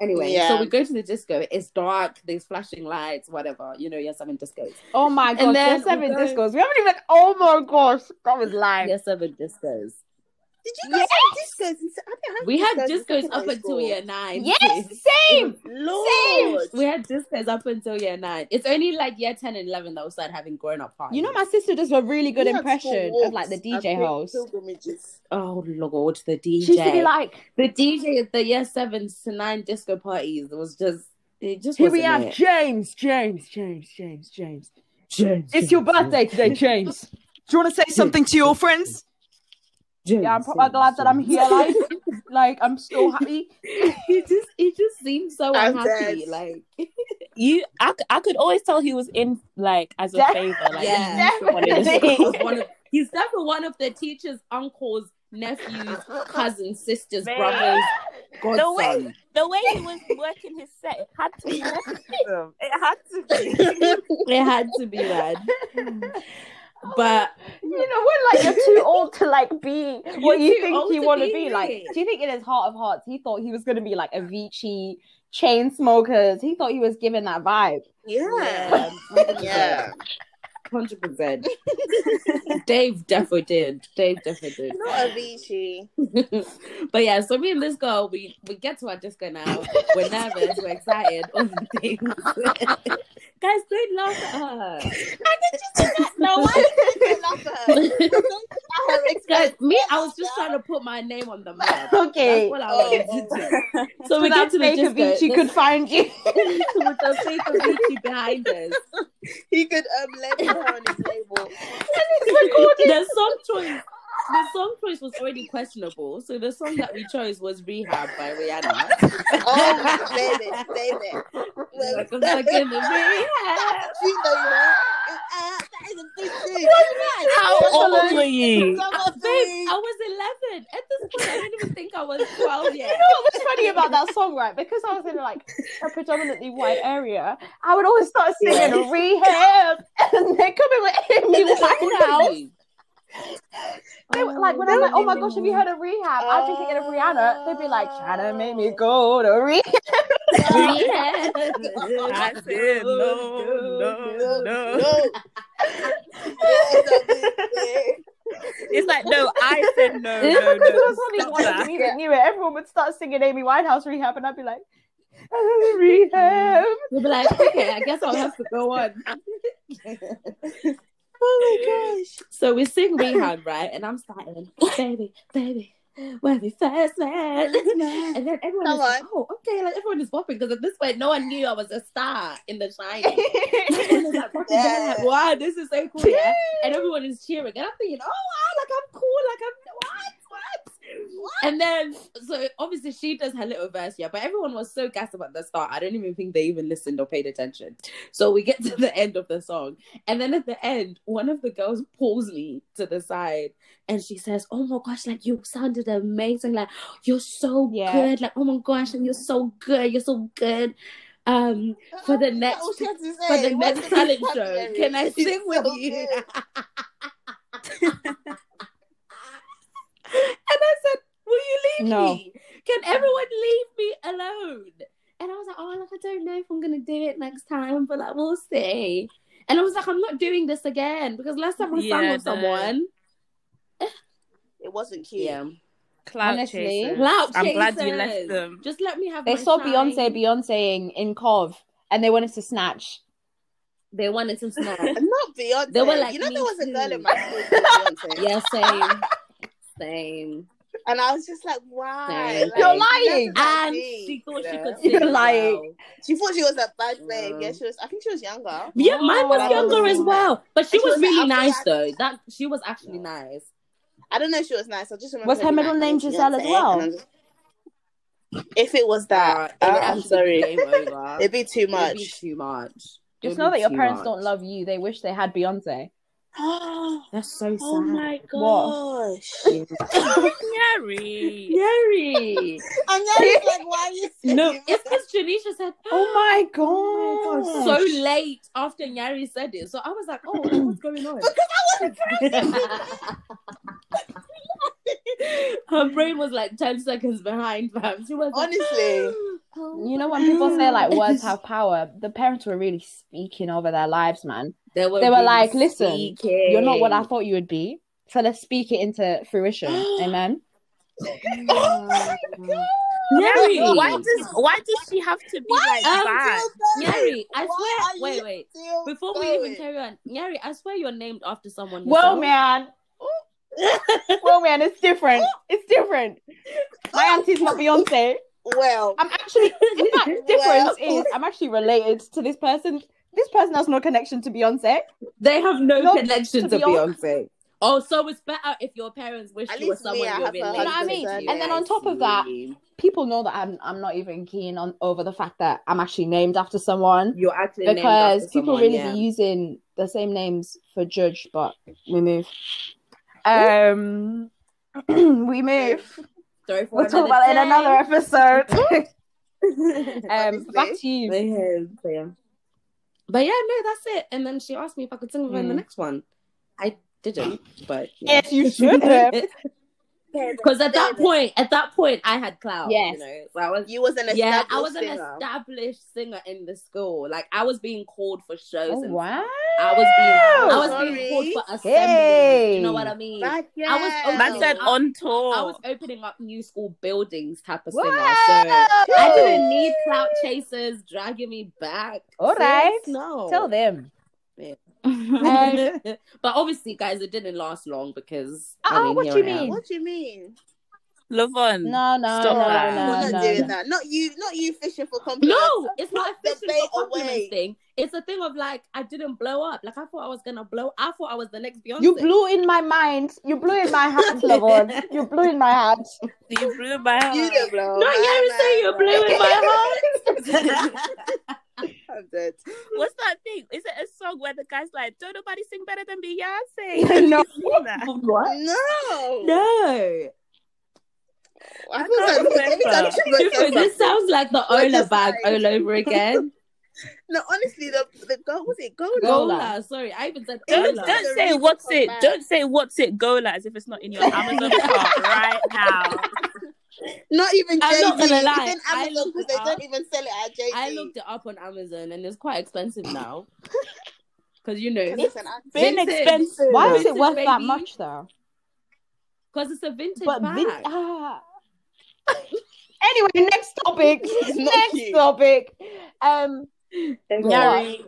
Anyway, Yeah. so we go to the disco. It's dark. There's flashing lights, whatever. You know, yes, I'm in discos. oh my and gosh, then there's seven we go- discos. We haven't even. Oh my gosh, that was live. Yes, I'm in discos. Did you guys have discos? In, I didn't We had in discos up until school. year nine. Yes, same. Lord. We had discos up until year nine. It's only like year 10 and 11 that we started having grown up parties. You know, my sister does a really good We impression of like the DJ and pil- host. Oh, Lord, the DJ. She used to be like, the DJ at the year seven to nine disco parties it was just, it just "Here we wasn't have it. James, James, James, James, James. James. It's your birthday today, James. Do you want to say something to your friends? Yeah, I'm probably glad that I'm here. Like, like I'm so happy. It just, it just seems so I'm unhappy. dead. Like, You, I, I could always tell he was in like as a Def- favor. Like Yeah. he wanted Definitely. one of, he's definitely one of the teacher's uncles, nephews, cousins, sisters, Man. brothers, The way- the way he was working his set, it had to be awesome. It had to be. It had to be that. But you know, when like you're too old to like be what you think old you want to be be. Like, do you think in his heart of hearts he thought he was going to be like Avicii, Chainsmokers? He thought he was giving that vibe. Yeah. yeah, Yeah. hundred percent. Dave definitely did. Dave definitely did. Not Avicii. but yeah, so me and this girl, we we get to our disco now. We're nervous. We're excited. All the things. Guys, don't laugh at her. No, why did you laugh at her? I Guys, me, I was just trying to put my name on the map. Okay. That's what I Oh, wanted oh. to do. So So we that get to the fake disco. Avicii could find you. with the fake Avicii behind us. He could um label her on his label. There's song choice the song choice was already questionable so the song that we chose was rehab by rihanna Oh, baby, baby. Well, like, I'm stuck in the rehab. She know you know. Uh, that is a big thing. How old were you? Babe, I was 11. At this point, I didn't even think I was 12 yet. You know what was funny about that song, right? Because I was in like a predominantly white area, I would always start singing rehab, and they come in with Amy And then Winehouse. Ordered you. They oh, were like when I'm like, oh my gosh, have you heard of rehab? I'd be thinking of Rihanna. They'd be like, trying to ah. make me go to rehab. Rehab. I said no, no, no. no. That's a big thing. It's like no, I said no, Yeah, no, because there no. was only one that. of me knew it. Everyone would start singing Amy Winehouse rehab, and I'd be like, rehab. They'll be like, okay, I guess I'll have to go on. Oh my gosh. So we sing rehab, right? And I'm starting, baby, baby, when we first met. and then everyone Come is on. oh, okay, like everyone is popping because at this point, no one knew I was a star in the Shining. Everyone like, popping, like, Yeah. wow, this is so cool, yeah. And everyone is cheering, and I'm thinking, oh wow, like I'm cool, like I'm what, what? And then, so obviously she does her little verse, yeah. But everyone was so gassed about the start. I don't even think they even listened or paid attention. So we get to the end of the song, and then at the end, one of the girls pulls me to the side, and she says, "Oh my gosh, like you sounded amazing, like you're so Yeah. good, like oh my gosh, and you're so good, you're so good." Um, for the next all she had to for the next talent show, can I sing with you? good. And I said, Will you leave No. me? Can everyone leave me alone? And I was like, Oh, like I don't know if I'm gonna do it next time, but like we'll see. And I was like, I'm not doing this again because last time I sang with no. someone. It wasn't cute. Yeah. Clout Honestly. chasers. Clout I'm glad you left them. Just let me have They my saw shine. Beyonce Beyonceing in Cov and they wanted to snatch. They wanted to snatch. Not Beyonce. They were like, you know, there was a girl in my school called Beyonce. yeah, same. Same. And I was just like, why? Like, You're lying. And deep, she thought you she could sing. You're lying. well. She thought she was a bad babe. Mm. Yeah, she was. I think she was younger. Yeah, mine was Oh. younger as well, but she she was was really like, nice after though. That she was actually nice. I don't know if she was nice. I just remember. Was her middle name "Oh, Giselle as well? just- If it was that, Uh, uh, I'm sorry. be Game over. It'd be too It'd much. be too much. It Just would know that your parents much. don't love you. They wish they had Beyonce. Oh That's so oh sad. Oh my gosh! Yari. Yuri. And now like, why are you no, it's because Janisha said, Oh my "Oh god. So late after Yari said it, so I was like, "Oh, what's going on?" Her brain was like ten seconds behind, fam. She was like, Honestly. "Oh You know when people say like words have power, the parents were really speaking over their lives, man. They were, They were really like, "Listen, speaking. You're not what I thought you would be. So let's speak it into fruition. Amen. Mary, Why does why does she have to be like Um, bad? Yari, I Why swear. Wait, you wait. still Before we even going? carry on, Yari, I swear you're named after someone. Well, man. Well, man, it's different. It's different. My auntie's not Beyonce. Well, I'm actually, in fact, the Well. difference is I'm actually related to this person. This person has no connection to Beyonce. They have no Not connection to to Beyonce. Beyonce. Oh, so it's better if your parents wish At you were least me, someone I you're have a related You know what I mean? to. And then on top of that, People know that I'm I'm not even keen on over the fact that I'm actually named after someone you're actually named because after people someone, really yeah. be using the same names for judge, but we move. Um, we move. Story for We'll talk about it in another episode. um, back to you. But yeah. No, that's it. And then she asked me if I could sing with her in the Mm. next one. I didn't, but yeah. Yes, you should have. Because at that point, at that point, I had clout. Yes. you know, so I was. You was an Yeah, I was an singer. established singer in the school. Like I was being called for shows. Oh and wow! I was being, I was Sorry. being called for assemblies. Hey. You know what I mean? Back, yeah. I was opening Man said up- on tour. I was opening up new school buildings type of singer. Wow. So I didn't need clout chasers dragging me back. All sis. right. No. Tell them. but obviously, guys, it didn't last long because I Oh, mean, what here do you I am. mean? What do you mean? Lavon. No, no, Stop no, that. no, We're not no, doing no. that. Not you. Not you fishing for compliments. No, it's not a fishing for compliments away. thing. It's a thing of like I didn't blow up. Like I thought I was gonna blow. I thought I was the next Beyonce. You blew in my mind. You blew in my heart, Lavon. You blew in my heart. You blew in my heart. You did blow. No, you My say you blew in my heart. I'm dead. What's that thing? Is it a song where the guy's like, "Don't nobody sing better than Beyonce"? No. You seen that? what? No. No. I I feel like every time remember. she goes True, to this sounds like the We're Ola just bag all over again. No, honestly, the the goal was it goal? Gola. Gola. Sorry, I even said Don't don't say what's it. that. Don't say what's it go like as if it's not in your Amazon cart right now. Not even I'm not gonna lie, It's in I Amazon looked because it they up. don't even sell it at JD. I looked it up on Amazon and it's quite expensive now. Because you know, Listen, I- Been Vintage. expensive. Why is it Vintage, worth that much though? because it's a vintage But bag. vin- ah. anyway, next topic. It's not next cute. topic. Um, Yari,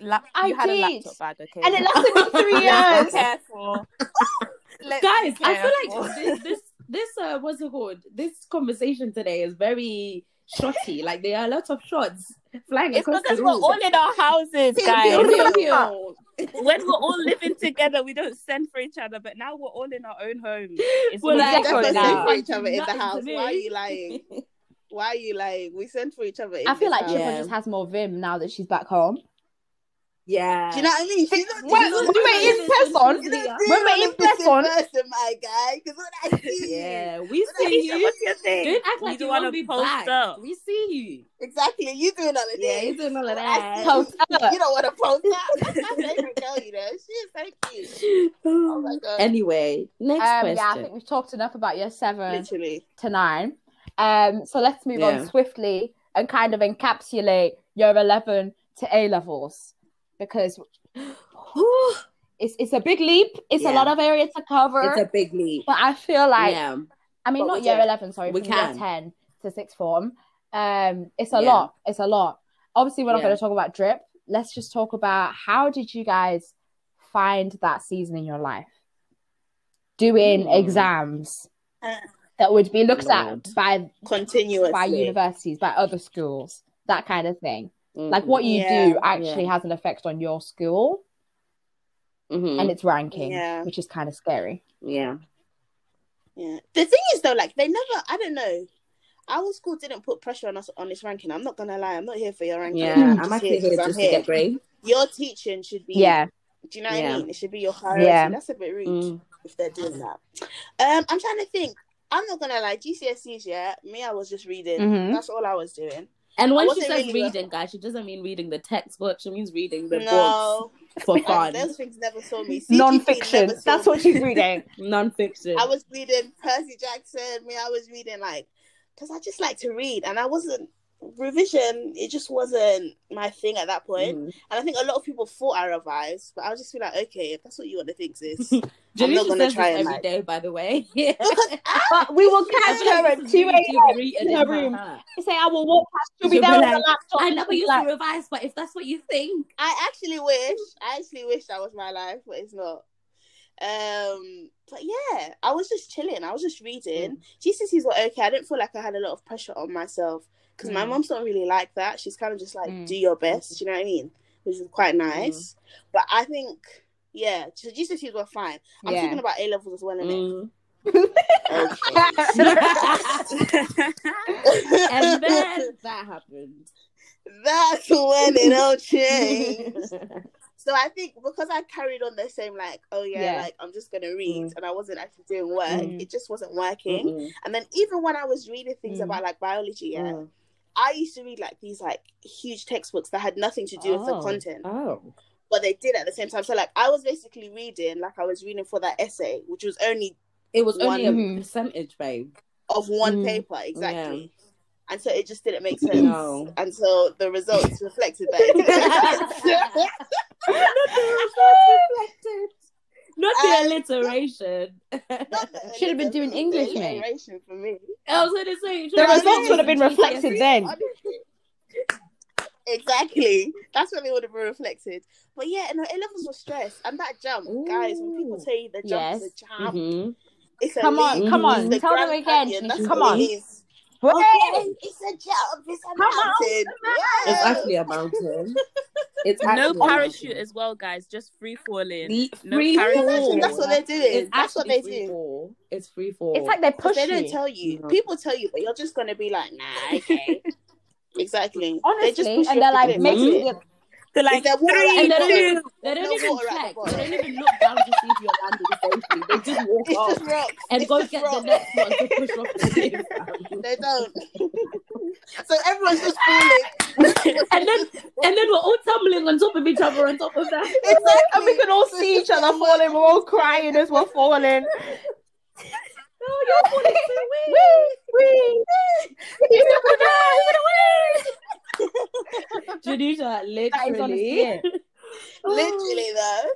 lap- I you had a did. laptop bag, okay? and it lasted me three years. careful. Guys, be I feel like this, this this uh, what's it called? This conversation today is very shotty. Like there are a lot of shots flying It's across because the we're all in our houses, guys. When we're all living together, we don't send for each other. But now we're all in our own homes. It's Well, all like, That's different what send now. for each other in the house. Why are you lying? Why are you lying? We send for each other. I feel this like house. Chipo Yeah. just has more vim now that she's back home. Yeah. Do you know what I mean? She's not, When, she's when we're in doing this person, in You're India. not when we're in person, person, my guy. Because when I see Yeah, we see you. what's your thing? Don't act like you you, don't want to be to post back. up. We see you. exactly, you doing all of this. Yeah, you doing all of that. Post you, up. You don't want to post up. That's my favorite girl, you know. She is so cute. Oh my god. Anyway, next um, question. yeah, I think we've talked enough about your seven Literally. to nine. Um, so let's move Yeah. on swiftly and kind of encapsulate your eleven to A levels because it's it's a big leap. It's a lot of area to cover. it's a big leap. but I feel like yeah. I mean, But not year can. 11, sorry, We from year can. 10 to sixth form. Um, it's a Yeah. lot. It's a lot. Obviously, we're not Yeah. going to talk about drip. Let's just talk about how did you guys find that season in your life? Doing Hmm. exams Uh, that would be looked Lord. at by Continuously. by universities, by other schools, that kind of thing. Like what you Yeah. do actually has an effect on your school Mhm. and its ranking, Yeah. which is kind of scary. yeah. Yeah. The thing is though, like they never I don't know. Our school didn't put pressure on us on this ranking. I'm not gonna lie, I'm not here for your ranking. Yeah, I'm I'm just actually here 'cause just I'm to get grade. Your teaching should be Yeah. Do you know what Yeah. I mean? It should be your priority. Yeah. That's a bit rude Mm. if they're doing that. Um, I'm trying to think. I'm not gonna lie. GCSEs, yeah. Me, I was just reading. Mhm. That's all I was doing. And when she says really- reading, guys, she doesn't mean reading the textbook. She means reading the no, books for fun, those things never saw me. CGP Non-fiction. saw That's what she's reading. non-fiction. I was reading Percy Jackson. Me, I was reading like because I just like to read, and I wasn't revision. It just wasn't my thing at that point. Mhm. And I think a lot of people thought I revised, but I was just feel like, okay, if that's what you want to think, sis. I'm not gonna try this every like. day, by the way. Yeah. But we will catch her at 2 a.m. in her room. I You say, I will walk past, she'll be there on like, laptop. and never used like, to revise, but if that's what you think, I actually wish, I actually wish that was my life, but it's not. Um, but yeah, I was just chilling. I was just reading. GCSEs were okay. I didn't feel like I had a lot of pressure on myself because my Mm. mom's not really like that. She's kind of just like, Mm. do your best. You know what I mean? Which is quite nice. But I think, yeah, so GCSEs were fine. I'm Yeah. talking about A levels as well, innit? Mm. Okay. and then that happened. That's when it all changed. So I think because I carried on the same like, oh yeah, Yeah. like I'm just gonna read, Mm. and I wasn't actually doing work. Mm. It just wasn't working. Mm-mm. And then even when I was reading things Mm. about like biology, yeah, Mm. I used to read like these like huge textbooks that had nothing to do with the Oh. content, Oh. but they did at the same time. So like I was basically reading like I was reading for that essay, which was only It was only a percentage, babe. of one Mm. paper exactly. Yeah. And so it just didn't make sense No. until the results reflected that. it didn't. Not the Um, alliteration. Should have been doing English, mate. Alliteration for me. I was gonna say The results would have been reflected then. Exactly. That's when they would have been reflected. But yeah, no, A levels were stress. And that jump, guys, when people Ooh. tell you the jump is a Yes. jump, Mhm. it's a Come on, come on, tell them again, Canyon, that's Keisha, what come on. it is. Hey! Okay, it's a jump, it's a Come on, mountain. It's actually a mountain. It's no parachute as well, guys. Just free falling. The No free parachute. fall. That's what they're doing. It's That's what they free do. fall. It's free fall. It's like they Because push they don't tell you. No. People tell you, but you're just gonna be like, nah, okay. exactly. they just Honestly, push and they're like cliff. making Mhm. it. They're like there water three, at and they don't even they don't No even water at the check. They don't even look down to see if you're landing safely. They just walk It's off just rocks. and it's go just get rocks. the next one to push off the cliff. They don't. so everyone's just falling. and then and then we're all tumbling on top of each other on top of that. Exactly. And we can all see each other falling. We're all crying as we're falling. Oh, you're falling so weird. Wee, wee. Janisha, That is honestly literally. it. Literally though.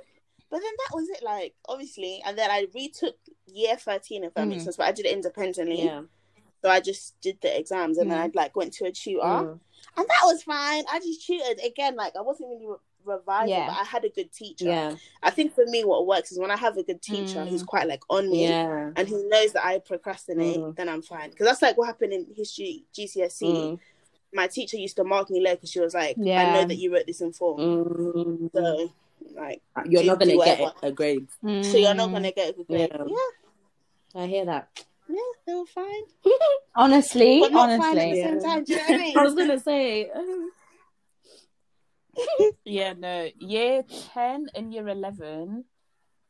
But then that was it, like obviously, and then I retook year thirteen, if that makes Mhm. sense. But I did it independently, Yeah. so I just did the exams, and then Mhm. I like went to a tutor, Mm. and that was fine. I just tutored again. Like I wasn't really re- revise Yeah. but I had a good teacher. Yeah, I think for me, what works is when I have a good teacher Mm. who's quite like on me yeah. and who knows that I procrastinate, Mm. then I'm fine. Because that's like what happened in history GCSE. Mm. My teacher used to mark me low because she was like, I know that you wrote this in form. Mm. So, like, You're do- not gonna get whatever. a grade. so you're not Mm. going to get a good grade. Yeah. Yeah. I hear that. yeah, they were fine. Honestly, But not fine at the honestly. same time. Do you know what I mean? I was gonna say. um, Yeah, no. Year ten and year eleven,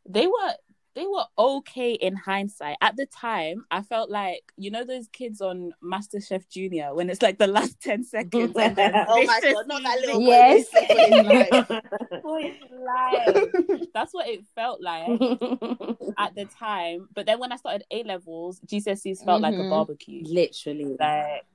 they were they were okay in hindsight. At the time, I felt like you know those kids on MasterChef Junior when it's like the last ten seconds. Oh my god, not that little boy. Yes. this boy, like, life. That's what it felt like at the time. But then when I started A levels, GCSEs felt like a Mhm. barbecue. Literally. Like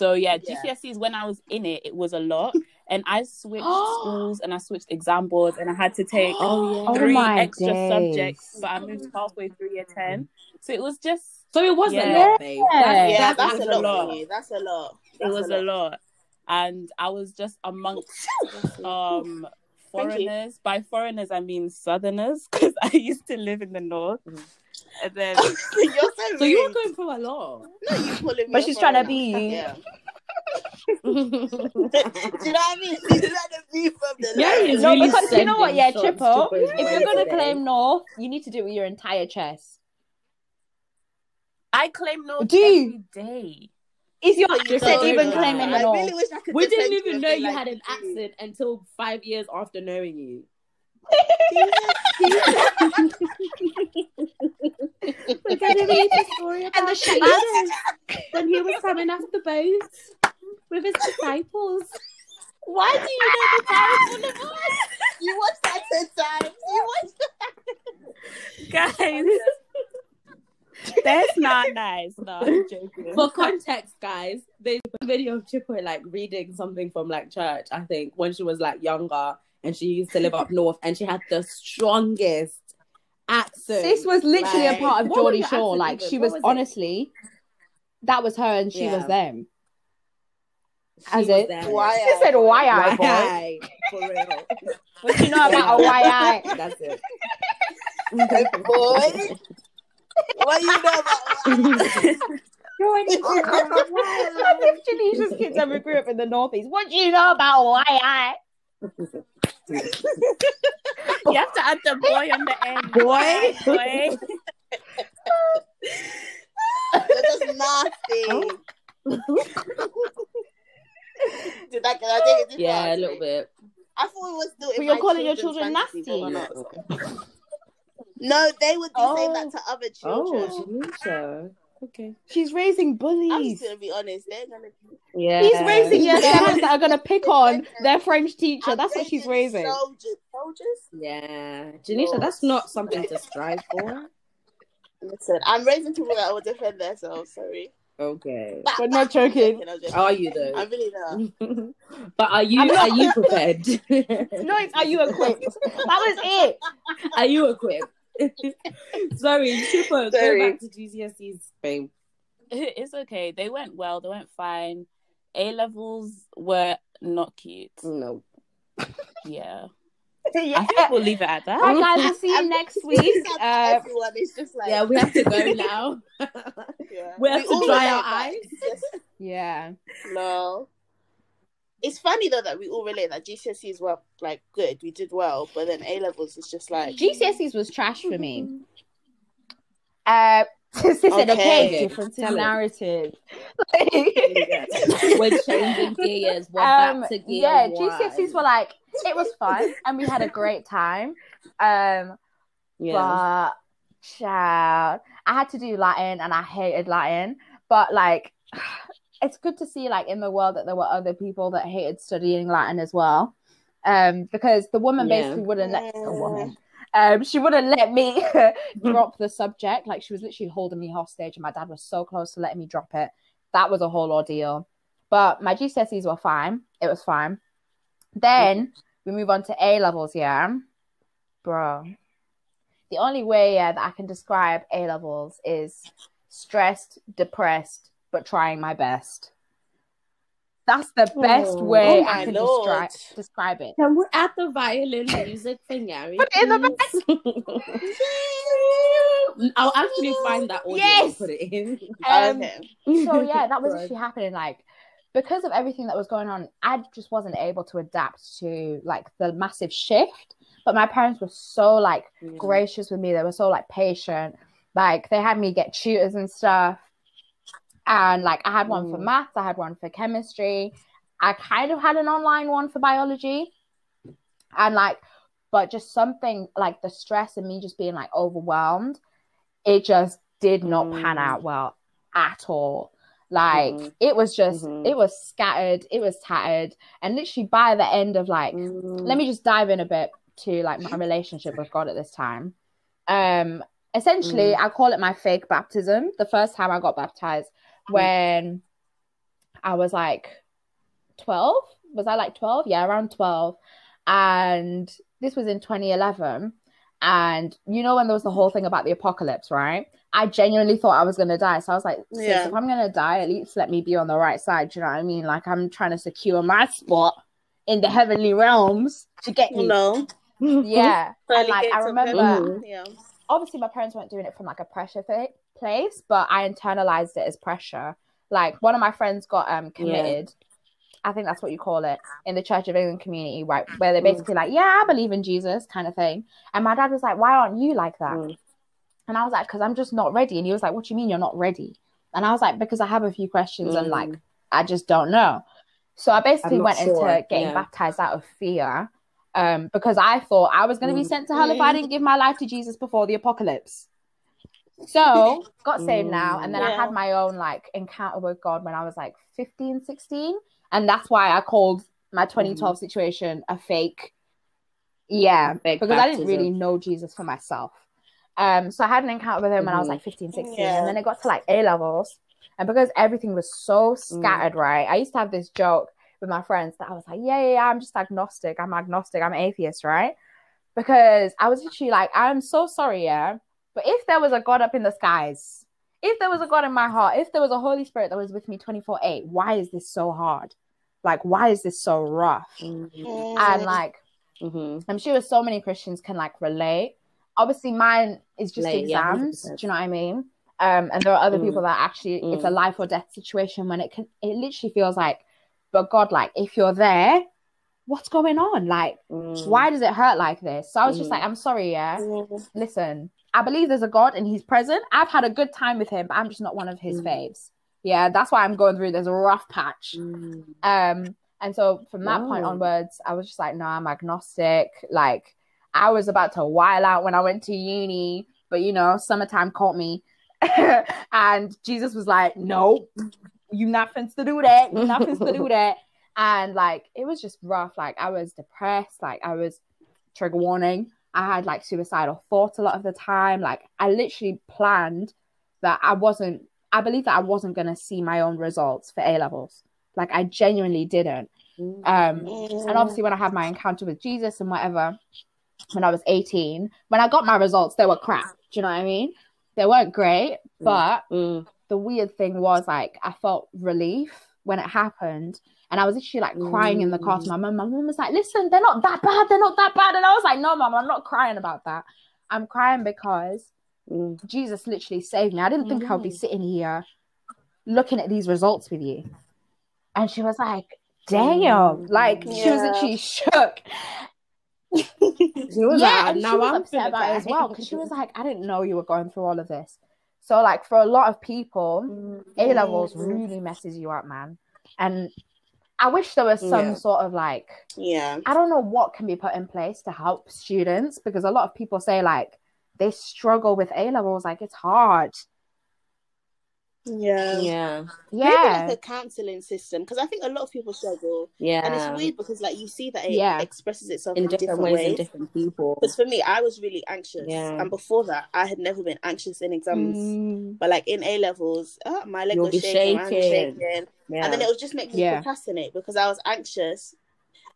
so yeah, Yeah. GCSEs when I was in it, it was a lot. And I switched schools and I switched exam boards and I had to take Oh yeah. Oh three my extra days. subjects, but I moved halfway through year ten. So it was just So it was Yeah. a lot, babe. Yeah. yeah, that that's was a lot, for you. That's a lot. it was a lot. And I was just amongst um Thank you. Foreigners. By foreigners I mean southerners, because I used to live in the north. Mhm. And then You're so So you were going through a lot. No, you calling me But she's trying to be you. Yeah. Do you know what I mean? She's trying to be from the Yeah, land. No, really because you know what, yeah, shots Chipo, to if you're gonna today. claim North, you need to do it with your entire chest. I claim North Do you? every day. Is your accent don't even know. claiming the I really wish I could We didn't even know you like, had an "Dude, accent until five years after knowing you. We're gonna read the story And the about Jesus when he was coming off the boat with his disciples. Why do you know the time full of us? You watched that ten times. You watched Guys. That's not nice. No, I'm joking. For context, guys, there's a video of Chipo like reading something from like church, I think, when she was like younger and she used to live up north and she had the strongest accent. This was literally Like, a part of what was Geordie your Shore. Like she What was, was it? honestly, that was her and she Yeah. was them. She as it- Why She said, "Why I boy?" Why? For real. What you know about a why I? That's it. Boy. What do you know about if Janisha's kids ever grew up in the Northeast, what do you know about why I? You have to add the boy on the end. Boy. boy. That's just nasty. Did I, can I take it too Yeah, far? a little bit. I thought it was still. in But you're my calling your children's children fantasy, nasty. but we're not. No, they would be saying Oh. that to other children. Oh, Janisha. Okay. She's raising bullies. I'm bullies. just gonna be honest. They're gonna. be... Yeah. He's raising year Yeah. sevens that are gonna pick on their French teacher. I'm That's what she's raising raising. Soldiers. Soldiers. Yeah. Janisha, that's not something to strive for. Listen, I'm raising people that will defend themselves. Sorry. Okay. We're not joking. Joking. Are you though? I'm really not. but are you not- are you prepared? No, it's are you equipped? That was it. are you equipped? Sorry, Chipo, go back to GCSEs, babe. It's okay. They went well. They went fine. A levels were not cute. No. Yeah. Yeah. I think we'll leave it at that. All right, guys. We'll see you next week. sad Uh, everyone is just like. Yeah, we have to go now. Yeah. we have to dry our eyes. it's just- yeah. No. It's funny though that we all relate that GCSEs were like good, we did well, but then A levels is just like GCSEs was trash for me. Uh, listen, okay, Okay. difference Tell narrative. We're changing gears. We're um, back to gear yeah, one. GCSEs were like it was fun and we had a great time. Um, yeah. but child, I had to do Latin and I hated Latin. But like, it's good to see like in the world that there were other people that hated studying Latin as well. Um, because the woman Yeah. basically wouldn't let the woman. Um, she wouldn't let me drop the subject. Like she was literally holding me hostage, and my dad was so close to letting me drop it. That was a whole ordeal. But my GCSEs were fine. It was fine. Then we move on to A levels, yeah. Bro. The only way yeah, that I can describe A levels is stressed, depressed, but trying my best. That's the best Oh. way Oh I can Lord. describe describe it. Can we add the violin music thing, Yari? Put it in the please? I'll actually find that audio Yes. and put it in. Um, okay. so yeah, that was actually happening. Like because of everything that was going on, I just wasn't able to adapt to like the massive shift. But my parents were so like Yeah. gracious with me. They were so like patient. Like they had me get tutors and stuff. And like I had one for Mm. maths, I had one for chemistry. I kind of had an online one for biology. And like, but just something like the stress and me just being like overwhelmed, it just did not pan Mm. out well at all. Like Mhm. it was just, Mhm. it was scattered, it was tattered. And literally by the end of like Mm. let me just dive in a bit to like my relationship with God at this time. Um, essentially, I call it my fake baptism. The first time I got baptized when I was like 12. Was I like 12? Yeah, around 12. And this was in 2011. And you know, when there was the whole thing about the apocalypse, right? I genuinely thought I was going to die. So I was like, Yeah. if I'm going to die, at least let me be on the right side. Do you know what I mean? Like, I'm trying to secure my spot in the heavenly realms to get you. No. Yeah. and like, I remember. Yeah. obviously, my parents weren't doing it from like a pressure fa- place, but I internalized it as pressure. Like, one of my friends got um committed. I think that's what you call it in the Church of England community, right? Where they're Mm. basically like, yeah, I believe in Jesus kind of thing. And my dad was like, why aren't you like that? Mm. And I was like, because I'm just not ready. And he was like, what do you mean you're not ready? And I was like, because I have a few questions and like, Mm. I just don't know. So I basically went sure, into getting yeah. baptized out of fear um, because I thought I was going to be Mm. sent to hell if I didn't give my life to Jesus before the apocalypse. So got saved now. And then I had my own like encounter with God when I was like 15, 16. And that's why I called my 2012 situation a fake. Yeah, Fake because I didn't really know Jesus for myself. Um, so I had an encounter with him when I was Mhm. like 15, 16, Yeah. and then it got to like A levels. And because everything was so scattered, right? I used to have this joke with my friends that I was like, yeah, yeah, yeah, I'm just agnostic. I'm agnostic. I'm atheist, right? Because I was literally like, I'm so sorry, yeah. But if there was a God up in the skies, if there was a God in my heart, if there was a Holy Spirit that was with me 24 8, why is this so hard? Like, why is this so rough? Mm. And like, Mhm. I'm sure so many Christians can like relate. Obviously, mine is just Relate, yeah, exams. 100%. do you know what I mean? Um, and there are other Mm. people that actually it's a Mm. life or death situation when it can it literally feels like, but God, like if you're there, what's going on? Like, Mm. why does it hurt like this? So I was just Mm. like, I'm sorry, yeah. Mm. Listen, I believe there's a God and He's present. I've had a good time with Him, but I'm just not one of His Mm. faves. Yeah, that's why I'm going through this rough patch. Mm. Um, and so from that point onwards, I was just like, no, I'm agnostic. Like, I was about to while out when I went to uni, but you know, summertime caught me. and Jesus was like, no, you nothing to do that. You nothing to do that. And like, it was just rough. Like, I was depressed. Like, I was trigger warning. I had like suicidal thoughts a lot of the time. Like, I literally planned that I wasn't, I believe that I wasn't going to see my own results for A levels. Like, I genuinely didn't. Mm. Um, Mm. and obviously, when I had my encounter with Jesus and whatever, when I was 18, when I got my results, they were crap. Do you know what I mean? They weren't great, but Mm. the weird thing was like I felt relief when it happened. And I was actually like crying in the car to my mum. My mum was like, listen, they're not that bad. They're not that bad. And I was like, no, mum, I'm not crying about that. I'm crying because Mm. Jesus literally saved me. I didn't think I would be sitting here looking at these results with you. And she was like, damn. Like, she was Yeah. literally shook. She was yeah, like, and now she was I'm upset about it as well because she was like, I didn't know you were going through all of this. So, like, for a lot of people, Mm. A levels really messes you up, man. And I wish there was some Yeah. sort of like, Yeah. I don't know what can be put in place to help students because a lot of people say like they struggle with A levels, like it's hard. Yeah. Yeah. Maybe Yeah. like a counseling system because I think a lot of people struggle, Yeah. and it's weird because like you see that it Yeah. expresses itself in different, ways, in different people. Because for me, I was really anxious, Yeah. and before that, I had never been anxious in exams. Mm, But like in A levels, oh, my leg You'll was be shaking, my hand shaking. Yeah. and then it would just make me Yeah. procrastinate because I was anxious.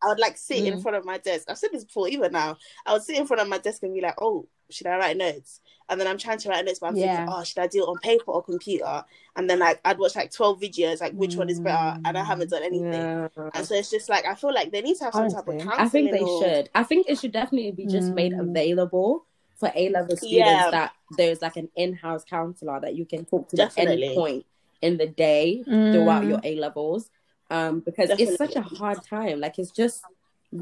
I would like sit in Mm. front of my desk. I've said this before, even now. I would sit in front of my desk and be like, "Oh, should I write notes? And then I'm trying to write notes, but I'm Yeah. thinking, oh, should I do it on paper or computer? And then like I'd watch like 12 videos, like which one is better, and I haven't done anything. Yeah. And so it's just like I feel like they need to have some type of Honestly. counseling. I think they or- should. I think it should definitely be just made Mm. available for A level students Yeah. that there's like an in house counselor that you can talk to at any point in the day throughout Mm. your A levels. Um, because it's such a hard time. Like it's just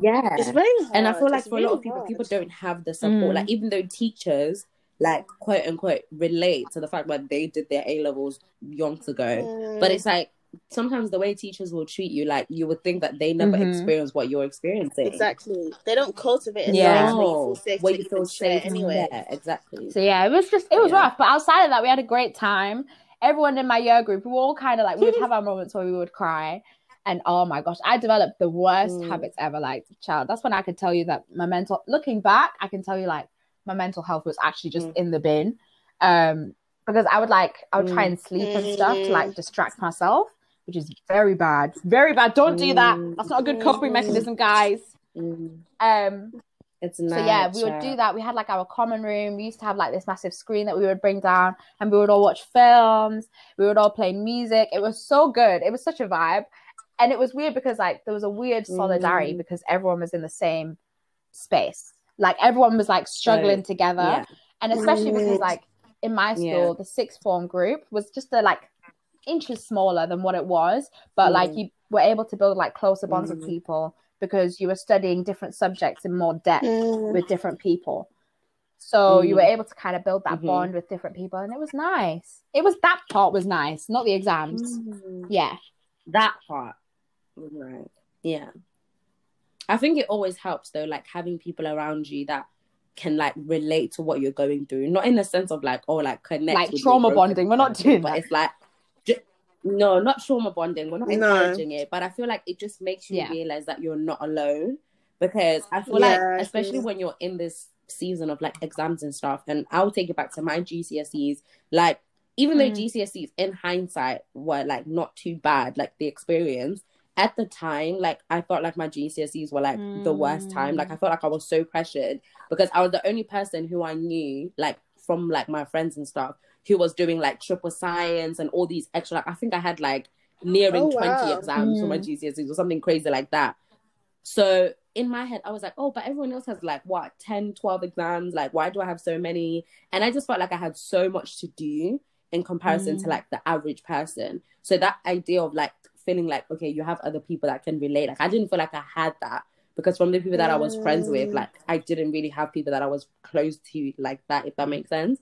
yeah. It's very hard. and I feel like It's for a lot of people, hard. people don't have the support. Mm. Like even though teachers like quote unquote relate to the fact that they did their A levels yonks ago. But Mm. it's like sometimes the way teachers will treat you, like you would think that they never Mhm. experienced what you're experiencing. Exactly. They don't cultivate a Yeah. where you No, feel safe where you feel safe. anyway. Yeah, exactly. So yeah, it was just it was Yeah. rough. But outside of that, we had a great time. Everyone in my year group, we were all kind of like we would have our moments where we would cry. And oh my gosh, I developed the worst Mm. habits ever. Like, child, that's when I could tell you that my mental. Looking back, I can tell you like my mental health was actually just Mm. in the bin. Um, because I would like I would try Mm. and sleep and stuff to Mm. like distract myself, which is very bad. Very bad. Don't do that. Mm. That's not a good coping Mm. mechanism, guys. Mm. Um, It's so yeah, we would do that. We had like our common room. We used to have like this massive screen that we would bring down, and we would all watch films. We would all play music. It was so good. It was such a vibe, and it was weird because like there was a weird solidarity Mm. because everyone was in the same space. Like everyone was like struggling together, Yeah. and especially because like in my school, Yeah. the sixth form group was just a like inches smaller than what it was, but like Mm. you were able to build like closer bonds with Mm. people because you were studying different subjects in more depth Mm. with different people. So you were Mm. able to kind of build that Mhm. bond with different people, and it was nice. It was that part was nice, not the exams. Mm. Yeah, That part. Right. Yeah. I think it always helps though, like having people around you that can like relate to what you're going through. Not in the sense of like, oh, like connect. Like trauma bonding. We're not doing but that. it's like no, not trauma bonding. We're not No. encouraging it, but I feel like it just makes you Yeah. realize that you're not alone. Because I feel Yeah, like, especially agree. when you're in this season of like exams and stuff, and I'll take it back to my GCSEs. Like, even though Mm. GCSEs in hindsight were like not too bad, like the experience at the time, like I felt like my GCSEs were like the worst time. Like I felt like I was so pressured because I was the only person who I knew, like from like my friends and stuff, who was doing like triple science and all these extra. Like, I think I had like nearing Oh, 20 wow. exams for my Mm. GCSEs or something crazy like that. So in my head, I was like, oh, but everyone else has like what 10, 12 exams. Like, why do I have so many? And I just felt like I had so much to do in comparison to Mm. like the average person. So that idea of like feeling like, okay, you have other people that can relate. Like, I didn't feel like I had that because from the people that I was friends with, Mm. like, I didn't really have people that I was close to like that, if that makes sense.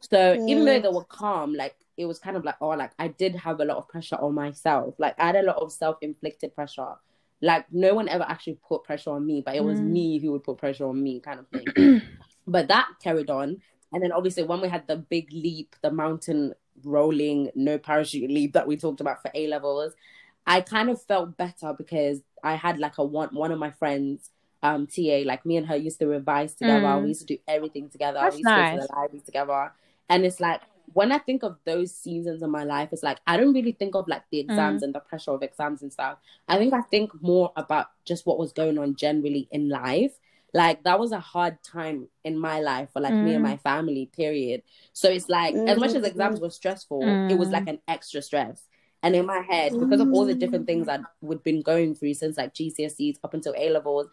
So even though they were calm, like it was kind of like, oh, like I did have a lot of pressure on myself. Like I had a lot of self-inflicted pressure. Like no one ever actually put pressure on me, but it was Mm. me who would put pressure on me, kind of thing. but that carried on. And then obviously when we had the big leap, the mountain rolling, no parachute leap that we talked about for A levels, I kind of felt better because I had like a one one of my friends, um, TA, like me and her used to revise together. Mm. We used to do everything together. That's we used to go to the library together. And it's like when I think of those seasons in my life, it's like I don't really think of like the exams and the pressure of exams and stuff. I think I think more about just what was going on generally in life. Like that was a hard time in my life for like me and Mm. my family, period. So it's like as much as exams were stressful, it was Mm. like an extra stress. And in my head, because of all the different things that we'd been going through since like GCSEs up until A levels,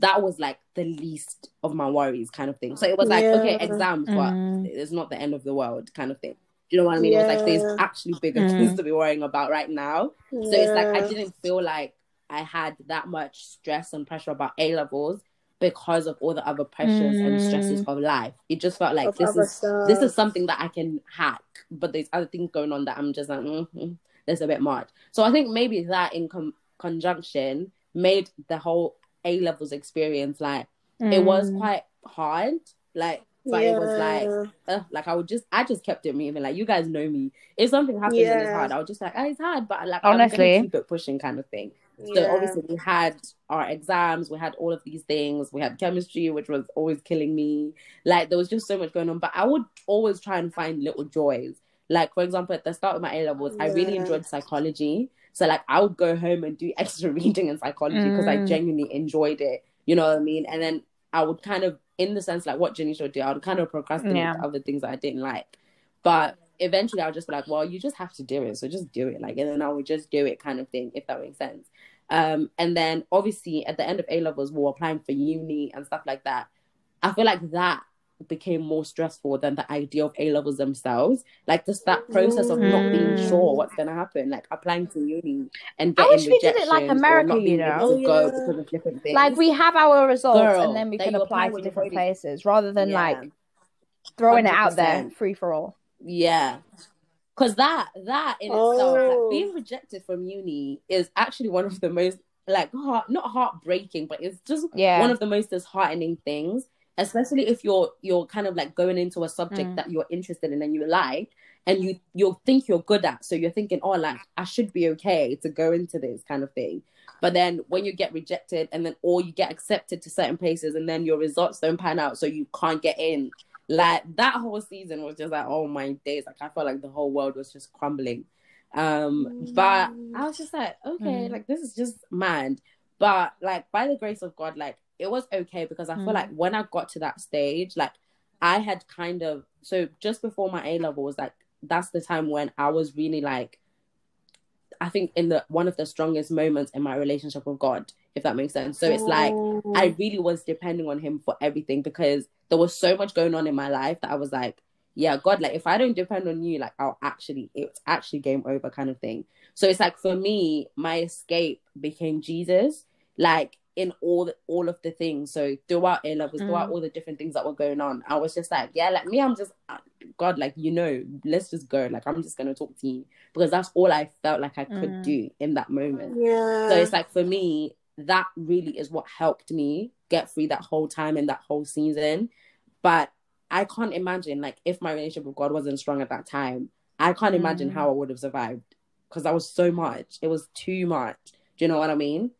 that was like the least of my worries, kind of thing. So it was like, okay, Yeah. exams, but Mm. it's not the end of the world, kind of thing. Do you know what I mean? It was like there's actually bigger Mm. things to be worrying about right now. So it's like I didn't feel like I had that much stress and pressure about A levels because of all the other pressures and stresses Mm. of life. It just felt like Of this other is this is something that I can hack, but there's other things going on that I'm just like, mm there's a bit much. So I think maybe that in com- conjunction made the whole A levels experience like it was Mm. quite hard, like. But it was like, uh, like I would just, I just kept it moving. Like you guys know me. If something happens and it's Yeah. hard, I was just like, oh, it's hard, but like Honestly. I'm gonna keep it pushing, kind of thing. So Yeah. obviously we had our exams, we had all of these things, we had chemistry, which was always killing me. Like there was just so much going on, but I would always try and find little joys. Like for example, at the start of my A levels, I really enjoyed psychology. So like I would go home and do extra reading in psychology because I Mm. genuinely enjoyed it. You know what I mean? And then I would kind of in the sense like what Jenny should do. I would kind of procrastinate Yeah. other things that I didn't like, but eventually I would just be like, well, you just have to do it, so just do it. Like, and then I would just do it, kind of thing, if that makes sense. Um, and then obviously at the end of A levels, we were applying for uni and stuff like that. I feel like that became more stressful than the idea of A levels themselves. Like just that process of not being Mm. sure what's gonna happen, like applying to uni and I getting wish we did it like America, you know? able to go Oh, yeah. because of. Like we have our results Girl, and then we can apply apply to different already- places rather than Yeah. like throwing it out there free for all. Yeah. Cause that that in itself, like Oh. being rejected from uni is actually one of the most like heart not heartbreaking, but it's just Yeah. one of the most disheartening things. Especially if you're you're kind of like going into a subject Mm. that you're interested in and you like and you you think you're good at. So you're thinking, oh like I should be okay to go into this kind of thing. But then when you get rejected and then or you get accepted to certain places and then your results don't pan out so you can't get in like that whole season was just like oh my days like i felt like the whole world was just crumbling um but i was just like okay Mm. like this is just mad but like by the grace of god like it was okay because i feel Mm. like when i got to that stage like i had kind of so just before my a level was like that's the time when i was really like i think in the one of the strongest moments in my relationship with god if that makes sense so it's like. I really was depending on him for everything because there was so much going on in my life that I was like, yeah, God, like if I don't depend on you, like I'll actually, it's actually game over kind of thing. So it's like for me, my escape became Jesus, like in all the, all of the things. So throughout A levels, throughout Mm. all the different things that were going on, I was just like, yeah, like me, I'm just, uh, God, like you know, let's just go. Like I'm just gonna talk to you because that's all I felt like I could Mm. do in that moment. yeah. So it's like for me, that really is what helped me get through that whole time and that whole season. But I can't imagine like if my relationship with God wasn't strong at that time, I can't imagine Mm. how I would have survived because that was so much. It was too much. Do you know what I mean?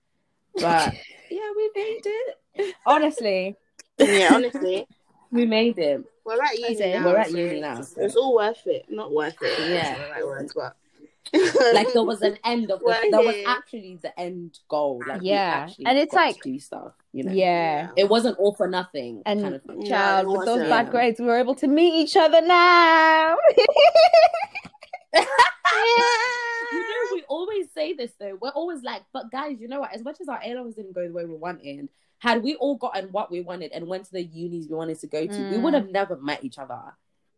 But yeah, we made it. Honestly, yeah, honestly, We made it. we're at uni it. now. We're at uni now. so- It's all worth it. Not worth it. Yeah. That's the right words, but Like there was an end of the, We're there was actually the end goal. Like Yeah. And it's like- to do stuff. You know, yeah. it wasn't all for nothing. And kind of thing. Yeah, Child, it with those wasn't. bad grades, we were able to meet each other now. You know, we always say this though. We're always like, but guys, you know what? As much as our A levels didn't go the way we wanted, had we all gotten what we wanted and went to the unis we wanted to go to, we Mm. would have never met each other.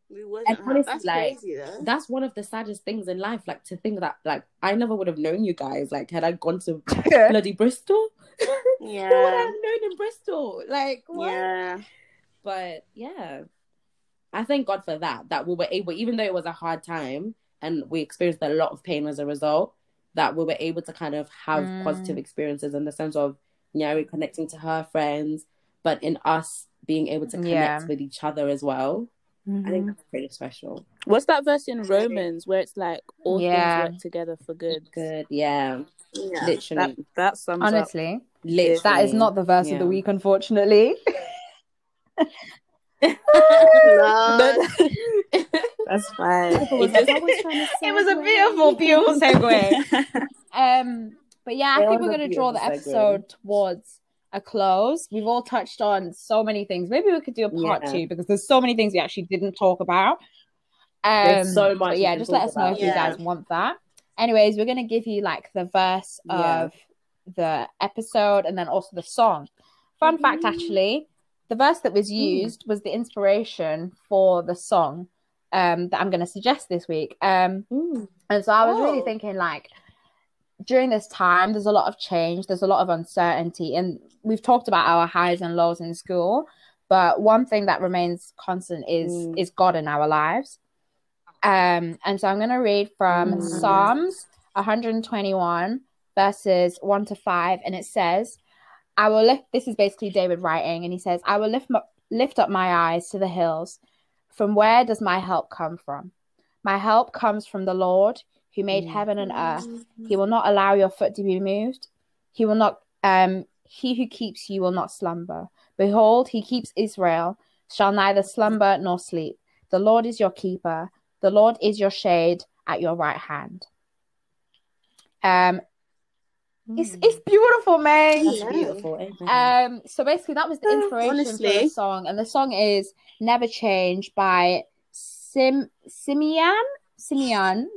we wasn't. And honestly, That's like, crazy though. That's one of the saddest things in life. Like to think that, like, I never would have known you guys. Like, had I gone to bloody Bristol, who would I Yeah. have known in Bristol? Like, what? Yeah. But yeah, I thank God for that. That we were able, even though it was a hard time and we experienced a lot of pain as a result, that we were able to kind of have Mm. positive experiences in the sense of Nyari connecting to her friends, but in us being able to connect Yeah. with each other as well. I Mm-hmm. think that's pretty special. What's that verse in Romans where it's like all Yeah. things work together for good? Good, yeah, Yeah. literally, That that sums up. Honestly, literally. that is not the verse of the week, unfortunately. Lord. That's fine. was was it was a beautiful, beautiful segue. um, but yeah, I It think we're going to draw the beautiful segue. episode towards a close. We've all touched on so many things. Maybe we could do a part Yeah. two because there's so many things we actually didn't talk about. Um, There's so much but yeah, just let us know if about. you guys want that. Anyways, we're going to give you like the verse Yeah. of the episode and then also the song. Fun fact, actually, the verse that was used was the inspiration for the song um, that I'm going to suggest this week. Um, Mm. and so I was really Oh. thinking, like, during this time, there's a lot of change, there's a lot of uncertainty, and we've talked about our highs and lows in school. But one thing that remains constant is Mm. is God in our lives. Um, and so I'm going to read from Mm. Psalms 121 verses one to five, and it says, "I will lift." This is basically David writing, and he says, "I will lift my, lift up my eyes to the hills. From where does my help come from? My help comes from the Lord who made Mm. heaven and earth. He will not allow your foot to be moved. He will not. Um, he who keeps you will not slumber. Behold, he keeps Israel, shall neither slumber nor sleep. The Lord is your keeper. The Lord is your shade at your right hand. Um, It's it's beautiful, man. That's beautiful. Amen. Um, so basically, that was the inspiration for the song, and the song is "Never Change" by Sim Simian Simeon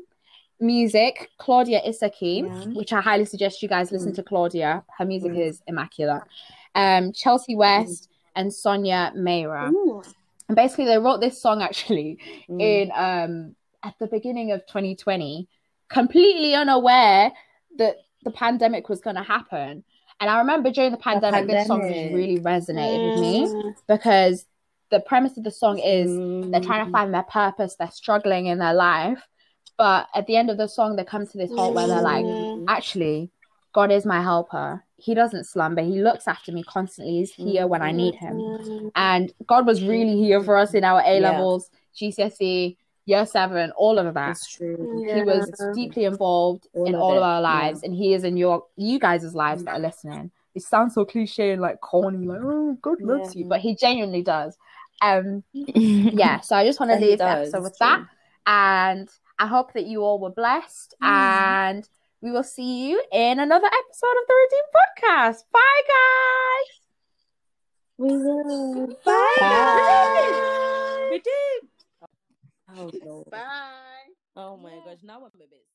Music Claudia Isaki, Yeah. which I highly suggest you guys listen Mm. to Claudia. Her music Mm. is immaculate. Um, Chelsea West and Sonia Mayra, Ooh. and basically they wrote this song actually Mm. in um at the beginning of 2020 completely unaware that the pandemic was going to happen and i remember during the pandemic, this song just really resonated with me Mm. because the premise of the song is they're trying to Mm. find their purpose they're struggling in their life but at the end of the song they come to this halt where they're like Mm. actually god is my helper he doesn't slumber he looks after me constantly he's here when i need him Mm. and God was really here for us in our A Yeah. levels, GCSE, year seven, all of that. That's true. He was deeply involved All in all it, of our lives, and he is in your you guys' lives that are listening. It sounds so cliche and like corny, like oh God loves you, but he genuinely does. Um, yeah. So I just want to leave the episode with that, and I hope that you all were blessed, and we will see you in another episode of the Redeemed Podcast. Bye, guys. We will. Bye. Bye. Oh, Lord. Bye. Oh my gosh. Now I'm a bit scared.